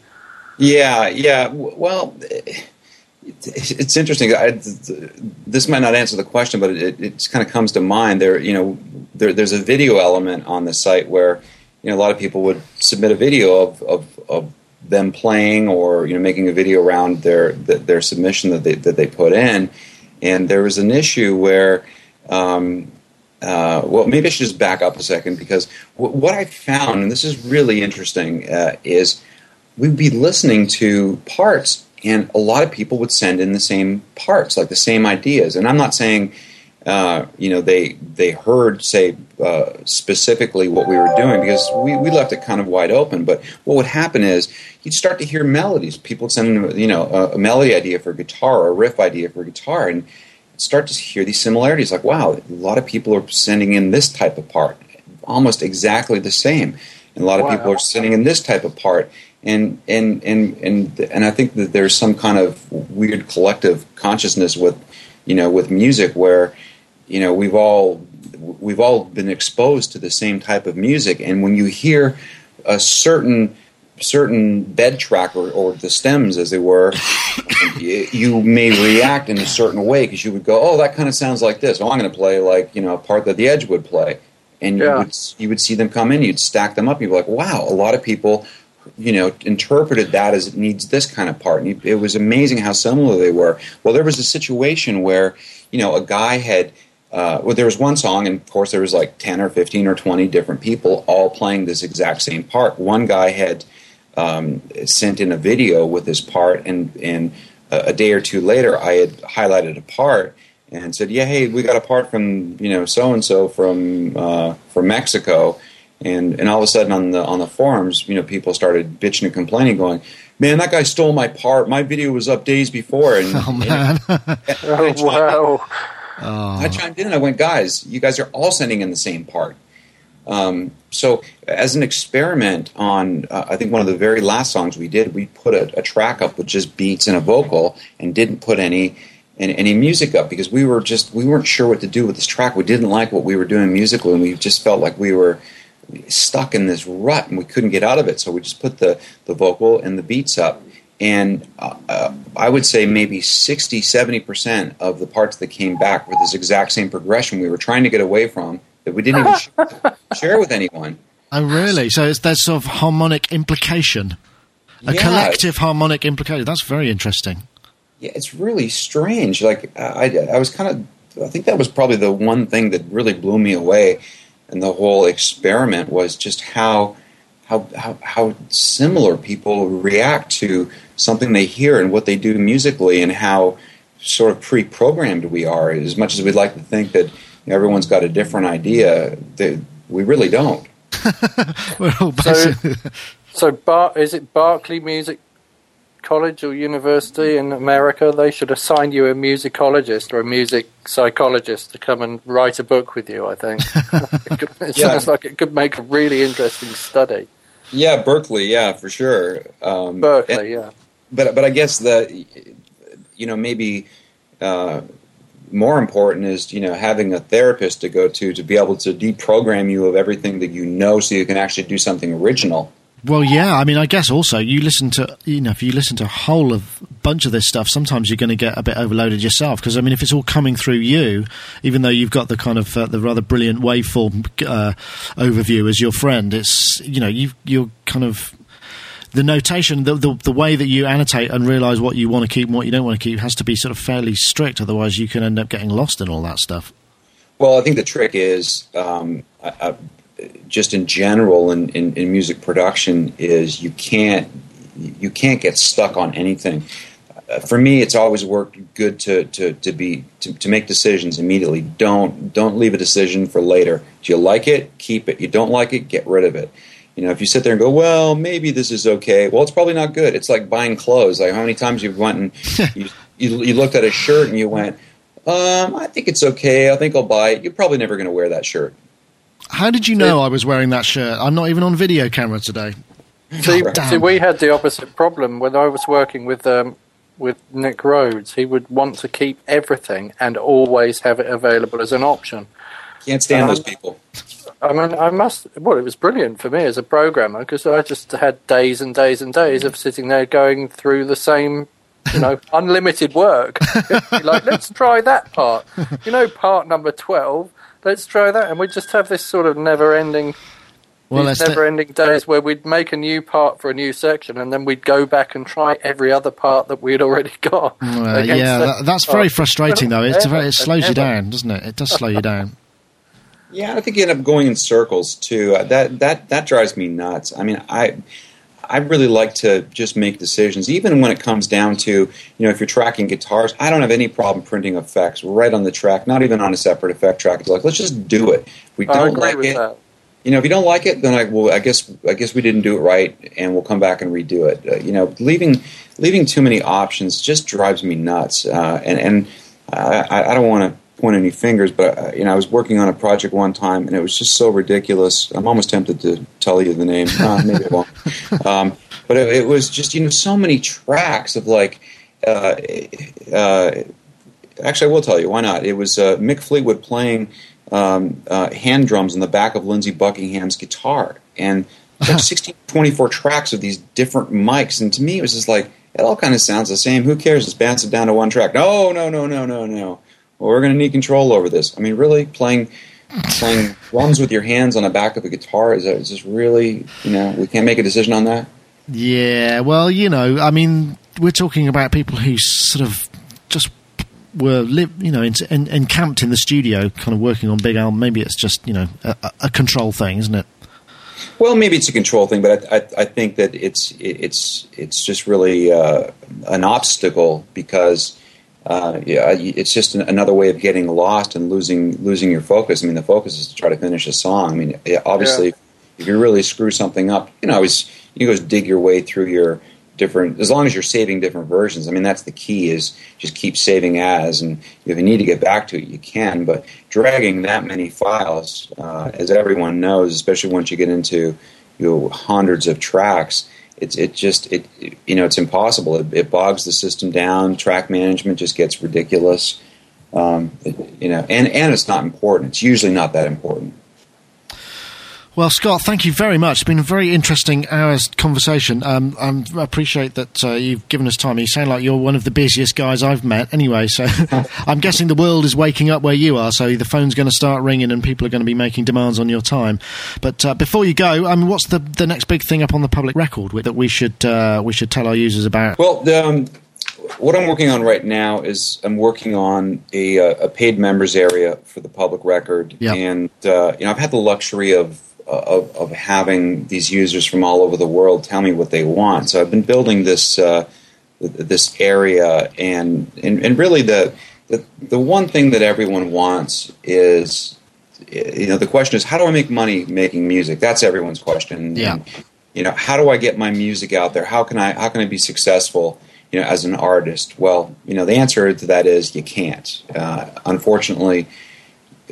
Yeah, yeah. Well, it's interesting. I, this might not answer the question, but it, it kind of comes to mind. There, you know, there, there's a video element on the site where you know a lot of people would submit a video of, of, of them playing or you know making a video around their their, their submission that they that they put in, and there was an issue where. Um, uh, well, maybe I should just back up a second because w- what I found, and this is really interesting, uh, is we'd be listening to parts, and a lot of people would send in the same parts, like the same ideas. And I'm not saying, uh, you know, they they heard say uh, specifically what we were doing because we, we left it kind of wide open. But what would happen is you'd start to hear melodies. People would send in, you know, a, a melody idea for guitar or a riff idea for guitar, and start to hear these similarities. Like, wow, a lot of people are sending in this type of part, almost exactly the same. And a lot of wow. people are sending in this type of part and and and and and I think that there's some kind of weird collective consciousness with you know with music where you know we've all we've all been exposed to the same type of music. And when you hear a certain certain bed track or, or the stems as they were you may react in a certain way because you would go oh that kind of sounds like this. Oh i'm going to play like you know a part that the edge would play. And you yeah. would you would see them come in you'd stack them up you'd be like wow a lot of people you know, interpreted that as it needs this kind of part. And it was amazing how similar they were. Well, there was a situation where, you know, a guy had, uh, well, there was one song, and of course there was like 10 or 15 or 20 different people all playing this exact same part. One guy had um, sent in a video with his part, and, and a day or two later, I had highlighted a part and said, "Yeah, hey, we got a part from you know so and so from uh, from Mexico." And and all of a sudden on the on the forums, you know, people started bitching and complaining, going, "Man, that guy stole my part. My video was up days before." And oh man, and, oh, wow. Oh. I chimed in and I went, "Guys, you guys are all sending in the same part." Um, so, as an experiment on, uh, I think one of the very last songs we did, we put a, a track up with just beats and a vocal, and didn't put any any, any music up because we were just we weren't sure what to do with this track. We didn't like what we were doing musically, and we just felt like we were stuck in this rut and we couldn't get out of it. So we just put the, the vocal and the beats up. And uh, uh I would say maybe 60, 70% of the parts that came back were this exact same progression we were trying to get away from that we didn't even share with anyone. Oh, really? So it's there's sort of harmonic implication, a yeah. collective harmonic implication. That's very interesting. Yeah, it's really strange. Like I, I was kind of, I think that was probably the one thing that really blew me away and the whole experiment was just how how how, how similar people react to something they hear and what they do musically and how sort of pre-programmed we are. As much as we'd like to think that everyone's got a different idea they, we really don't. So, so Bar- is it Berklee Music college or university in America, they should assign you a musicologist or a music psychologist to come and write a book with you. I think it yeah. sounds like it could make a really interesting study. Yeah, Berklee, yeah, for sure. Um, Berklee, and, yeah. But but I guess the you know maybe uh, more important is you know having a therapist to go to to be able to deprogram you of everything that you know, so you can actually do something original. Well, yeah. I mean, I guess also you listen to you know if you listen to a whole of bunch of this stuff, sometimes you're going to get a bit overloaded yourself. Because I mean, if it's all coming through you, even though you've got the kind of uh, the rather brilliant waveform uh, overview as your friend, it's you know you you're kind of the notation, the, the, the way that you annotate and realize what you want to keep and what you don't want to keep has to be sort of fairly strict. Otherwise, you can end up getting lost in all that stuff. Well, I think the trick is um, I, I, just in general in, in, in, music production is you can't you can't get stuck on anything. Uh, for me, it's always worked good to, to, to be to, to make decisions immediately. Don't don't leave a decision for later. Do you like it? Keep it. You don't like it? Get rid of it. You know, if you sit there and go, well, maybe this is okay. Well, it's probably not good. It's like buying clothes. Like how many times you went and you, you, you looked at a shirt and you went, um, I think it's okay. I think I'll buy it. You're probably never going to wear that shirt. How did you know I was wearing that shirt? I'm not even on video camera today. See, see, we had the opposite problem when I was working with um, with Nick Rhodes. He would want to keep everything and always have it available as an option. Can't stand um, those people. I mean, I must. Well, it was brilliant for me as a programmer because I just had days and days and days of sitting there going through the same, you know, unlimited work. like, let's try that part. You know, part number twelve let's try that. And we just have this sort of never ending. Well, these never-ending days where we'd make a new part for a new section, and then we'd go back and try every other part that we'd already got. Well, yeah, that, that's very frustrating, though. It's very, it slows you down, doesn't it? It does slow you down. Yeah, I think you end up going in circles too. Uh, that that that drives me nuts. I mean, I I really like to just make decisions, even when it comes down to, you know, if you're tracking guitars, I don't have any problem printing effects right on the track, not even on a separate effect track. It's like, let's just do it. We don't like it. That. You know, if you don't like it, then I well, I guess I guess we didn't do it right, and we'll come back and redo it. Uh, you know, leaving leaving too many options just drives me nuts, uh, and and I, I don't want to point any fingers, but uh, you know, I was working on a project one time, and it was just so ridiculous. I'm almost tempted to tell you the name. Uh, maybe I won't. Um, but it, it, was just you know so many tracks of like. Uh, uh actually, I will tell you why not. It was uh, Mick Fleetwood playing um, uh, hand drums on the back of Lindsey Buckingham's guitar, and like 16, 24 tracks of these different mics, and to me, it was just like it all kind of sounds the same. Who cares? Just bounce it down to one track. No, no, no, no, no, no well, we're going to need control over this. I mean, really playing playing drums with your hands on the back of a guitar is, is just really you know we can't make a decision on that. Yeah, well, you know, I mean, we're talking about people who sort of just were live, you know, in, in, encamped in the studio, kind of working on Big Al. Maybe it's just you know a, a control thing, isn't it? Well, maybe it's a control thing, but I, I, I think that it's it's it's just really uh, an obstacle because uh, yeah, it's just an, another way of getting lost and losing losing your focus. I mean, the focus is to try to finish a song. I mean, obviously, yeah. if you really screw something up, you know, you go dig your way through your different. As long as you're saving different versions, I mean, that's the key. Is just keep saving as, and if you need to get back to it, you can. But dragging that many files, uh, as everyone knows, especially once you get into you know, hundreds of tracks it's it just it you know it's impossible. It, it bogs the system down. Track management just gets ridiculous. Um, it, you know, and and it's not important. It's usually not that important. Well, Scott, thank you very much. It's been a very interesting hour's conversation. Um, I appreciate that uh, you've given us time. You sound like you're one of the busiest guys I've met anyway, so I'm guessing the world is waking up where you are, so the phone's going to start ringing and people are going to be making demands on your time. But uh, before you go, I mean, what's the, the next big thing up on the public record that we should, uh, we should tell our users about? Well, um, what I'm working on right now is I'm working on a, uh, a paid members area for the public record, yep. and uh, you know I've had the luxury of of, of, having these users from all over the world tell me what they want. So I've been building this uh, this area, and, and and really the, the the one thing that everyone wants is you know the question is how do I make money making music? That's everyone's question. Yeah. And, you know how do I get my music out there? How can I how can I be successful? You know, as an artist. Well, you know, the answer to that is you can't. Uh, unfortunately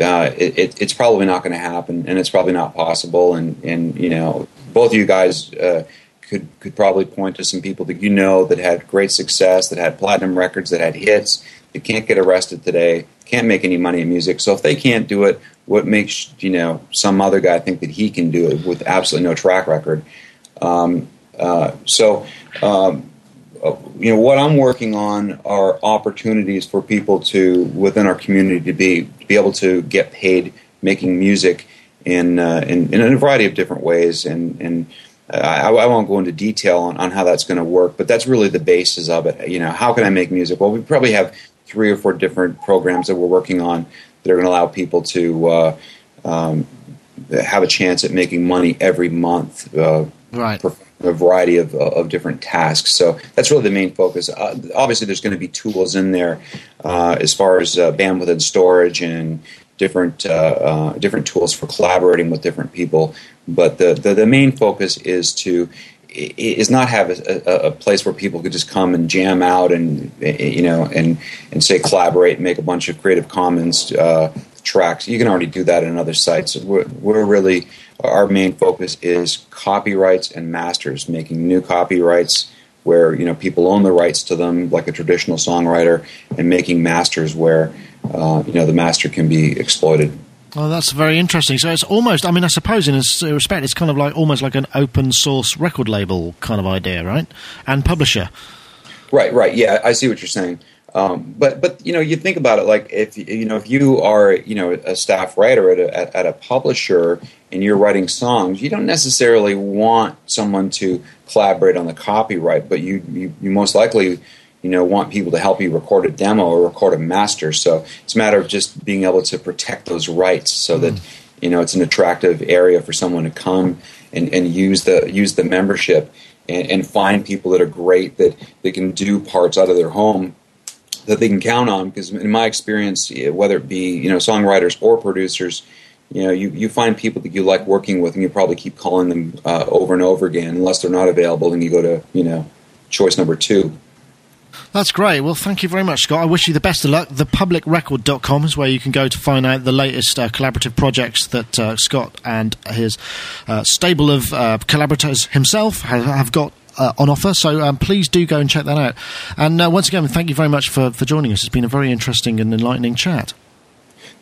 uh, it, it's probably not going to happen, and it's probably not possible. And, and you know, both of you guys uh, could could probably point to some people that you know that had great success, that had platinum records, that had hits, that can't get arrested today, can't make any money in music. So if they can't do it, what makes you know some other guy think that he can do it with absolutely no track record? Um, uh, so. Um, you know what I'm working on are opportunities for people to within our community to be to be able to get paid making music in uh, in, in, a variety of different ways. And and I, I won't go into detail on, on how that's going to work but that's really the basis of it. You know how can I make music? Well we probably have three or four different programs that we're working on that are going to allow people to uh, um, have a chance at making money every month uh, right. for, a variety of, of different tasks. So that's really the main focus. Uh, obviously, there's going to be tools in there uh, as far as uh, bandwidth and storage and different uh, uh, different tools for collaborating with different people. But the, the, the main focus is to is not have a, a, place where people could just come and jam out and you know and and say collaborate and make a bunch of Creative Commons uh, tracks. You can already do that in other sites. We're, we're really our main focus is copyrights and masters, making new copyrights where you know people own the rights to them, like a traditional songwriter, and making masters where uh, you know the master can be exploited. Well, that's very interesting. So it's almost, I mean, I suppose in a respect, it's kind of like almost like an open source record label kind of idea, right? And publisher. Right, right. Yeah, I see what you're saying. Um, but but you know you think about it like if you know if you are you know a staff writer at a, at a publisher and you're writing songs, you don't necessarily want someone to collaborate on the copyright, but you, you, you most likely you know want people to help you record a demo or record a master. So it's a matter of just being able to protect those rights so that mm. you know it's an attractive area for someone to come and, and use the use the membership and, and find people that are great that they can do parts out of their home that they can count on. Because in my experience, whether it be you know songwriters or producers, you know you, you find people that you like working with, and you probably keep calling them uh, over and over again. Unless they're not available, then you go to you know choice number two. That's great. Well, thank you very much, Scott. I wish you the best of luck. Thepublicrecord.com is where you can go to find out the latest uh, collaborative projects that uh, Scott and his uh, stable of uh, collaborators himself have, have got uh, on offer. So um, please do go and check that out. And uh, once again, thank you very much for, for joining us. It's been a very interesting and enlightening chat.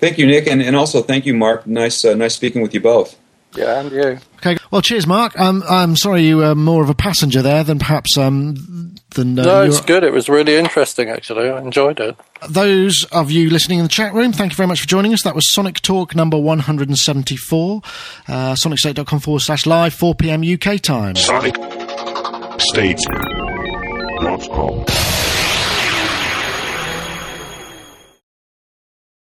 Thank you, Nick, and, and also thank you, Mark. Nice, nice speaking with you both. Yeah, and you. Okay. Well, cheers, Mark. Um, I'm sorry you were more of a passenger there than perhaps um, than. Uh, no, it's good. It was really interesting. Actually, I enjoyed it. Those of you listening in the chat room, thank you very much for joining us. That was Sonic Talk number 174. Uh, SonicState.com forward slash live, 4 p.m. UK time. SonicState.com.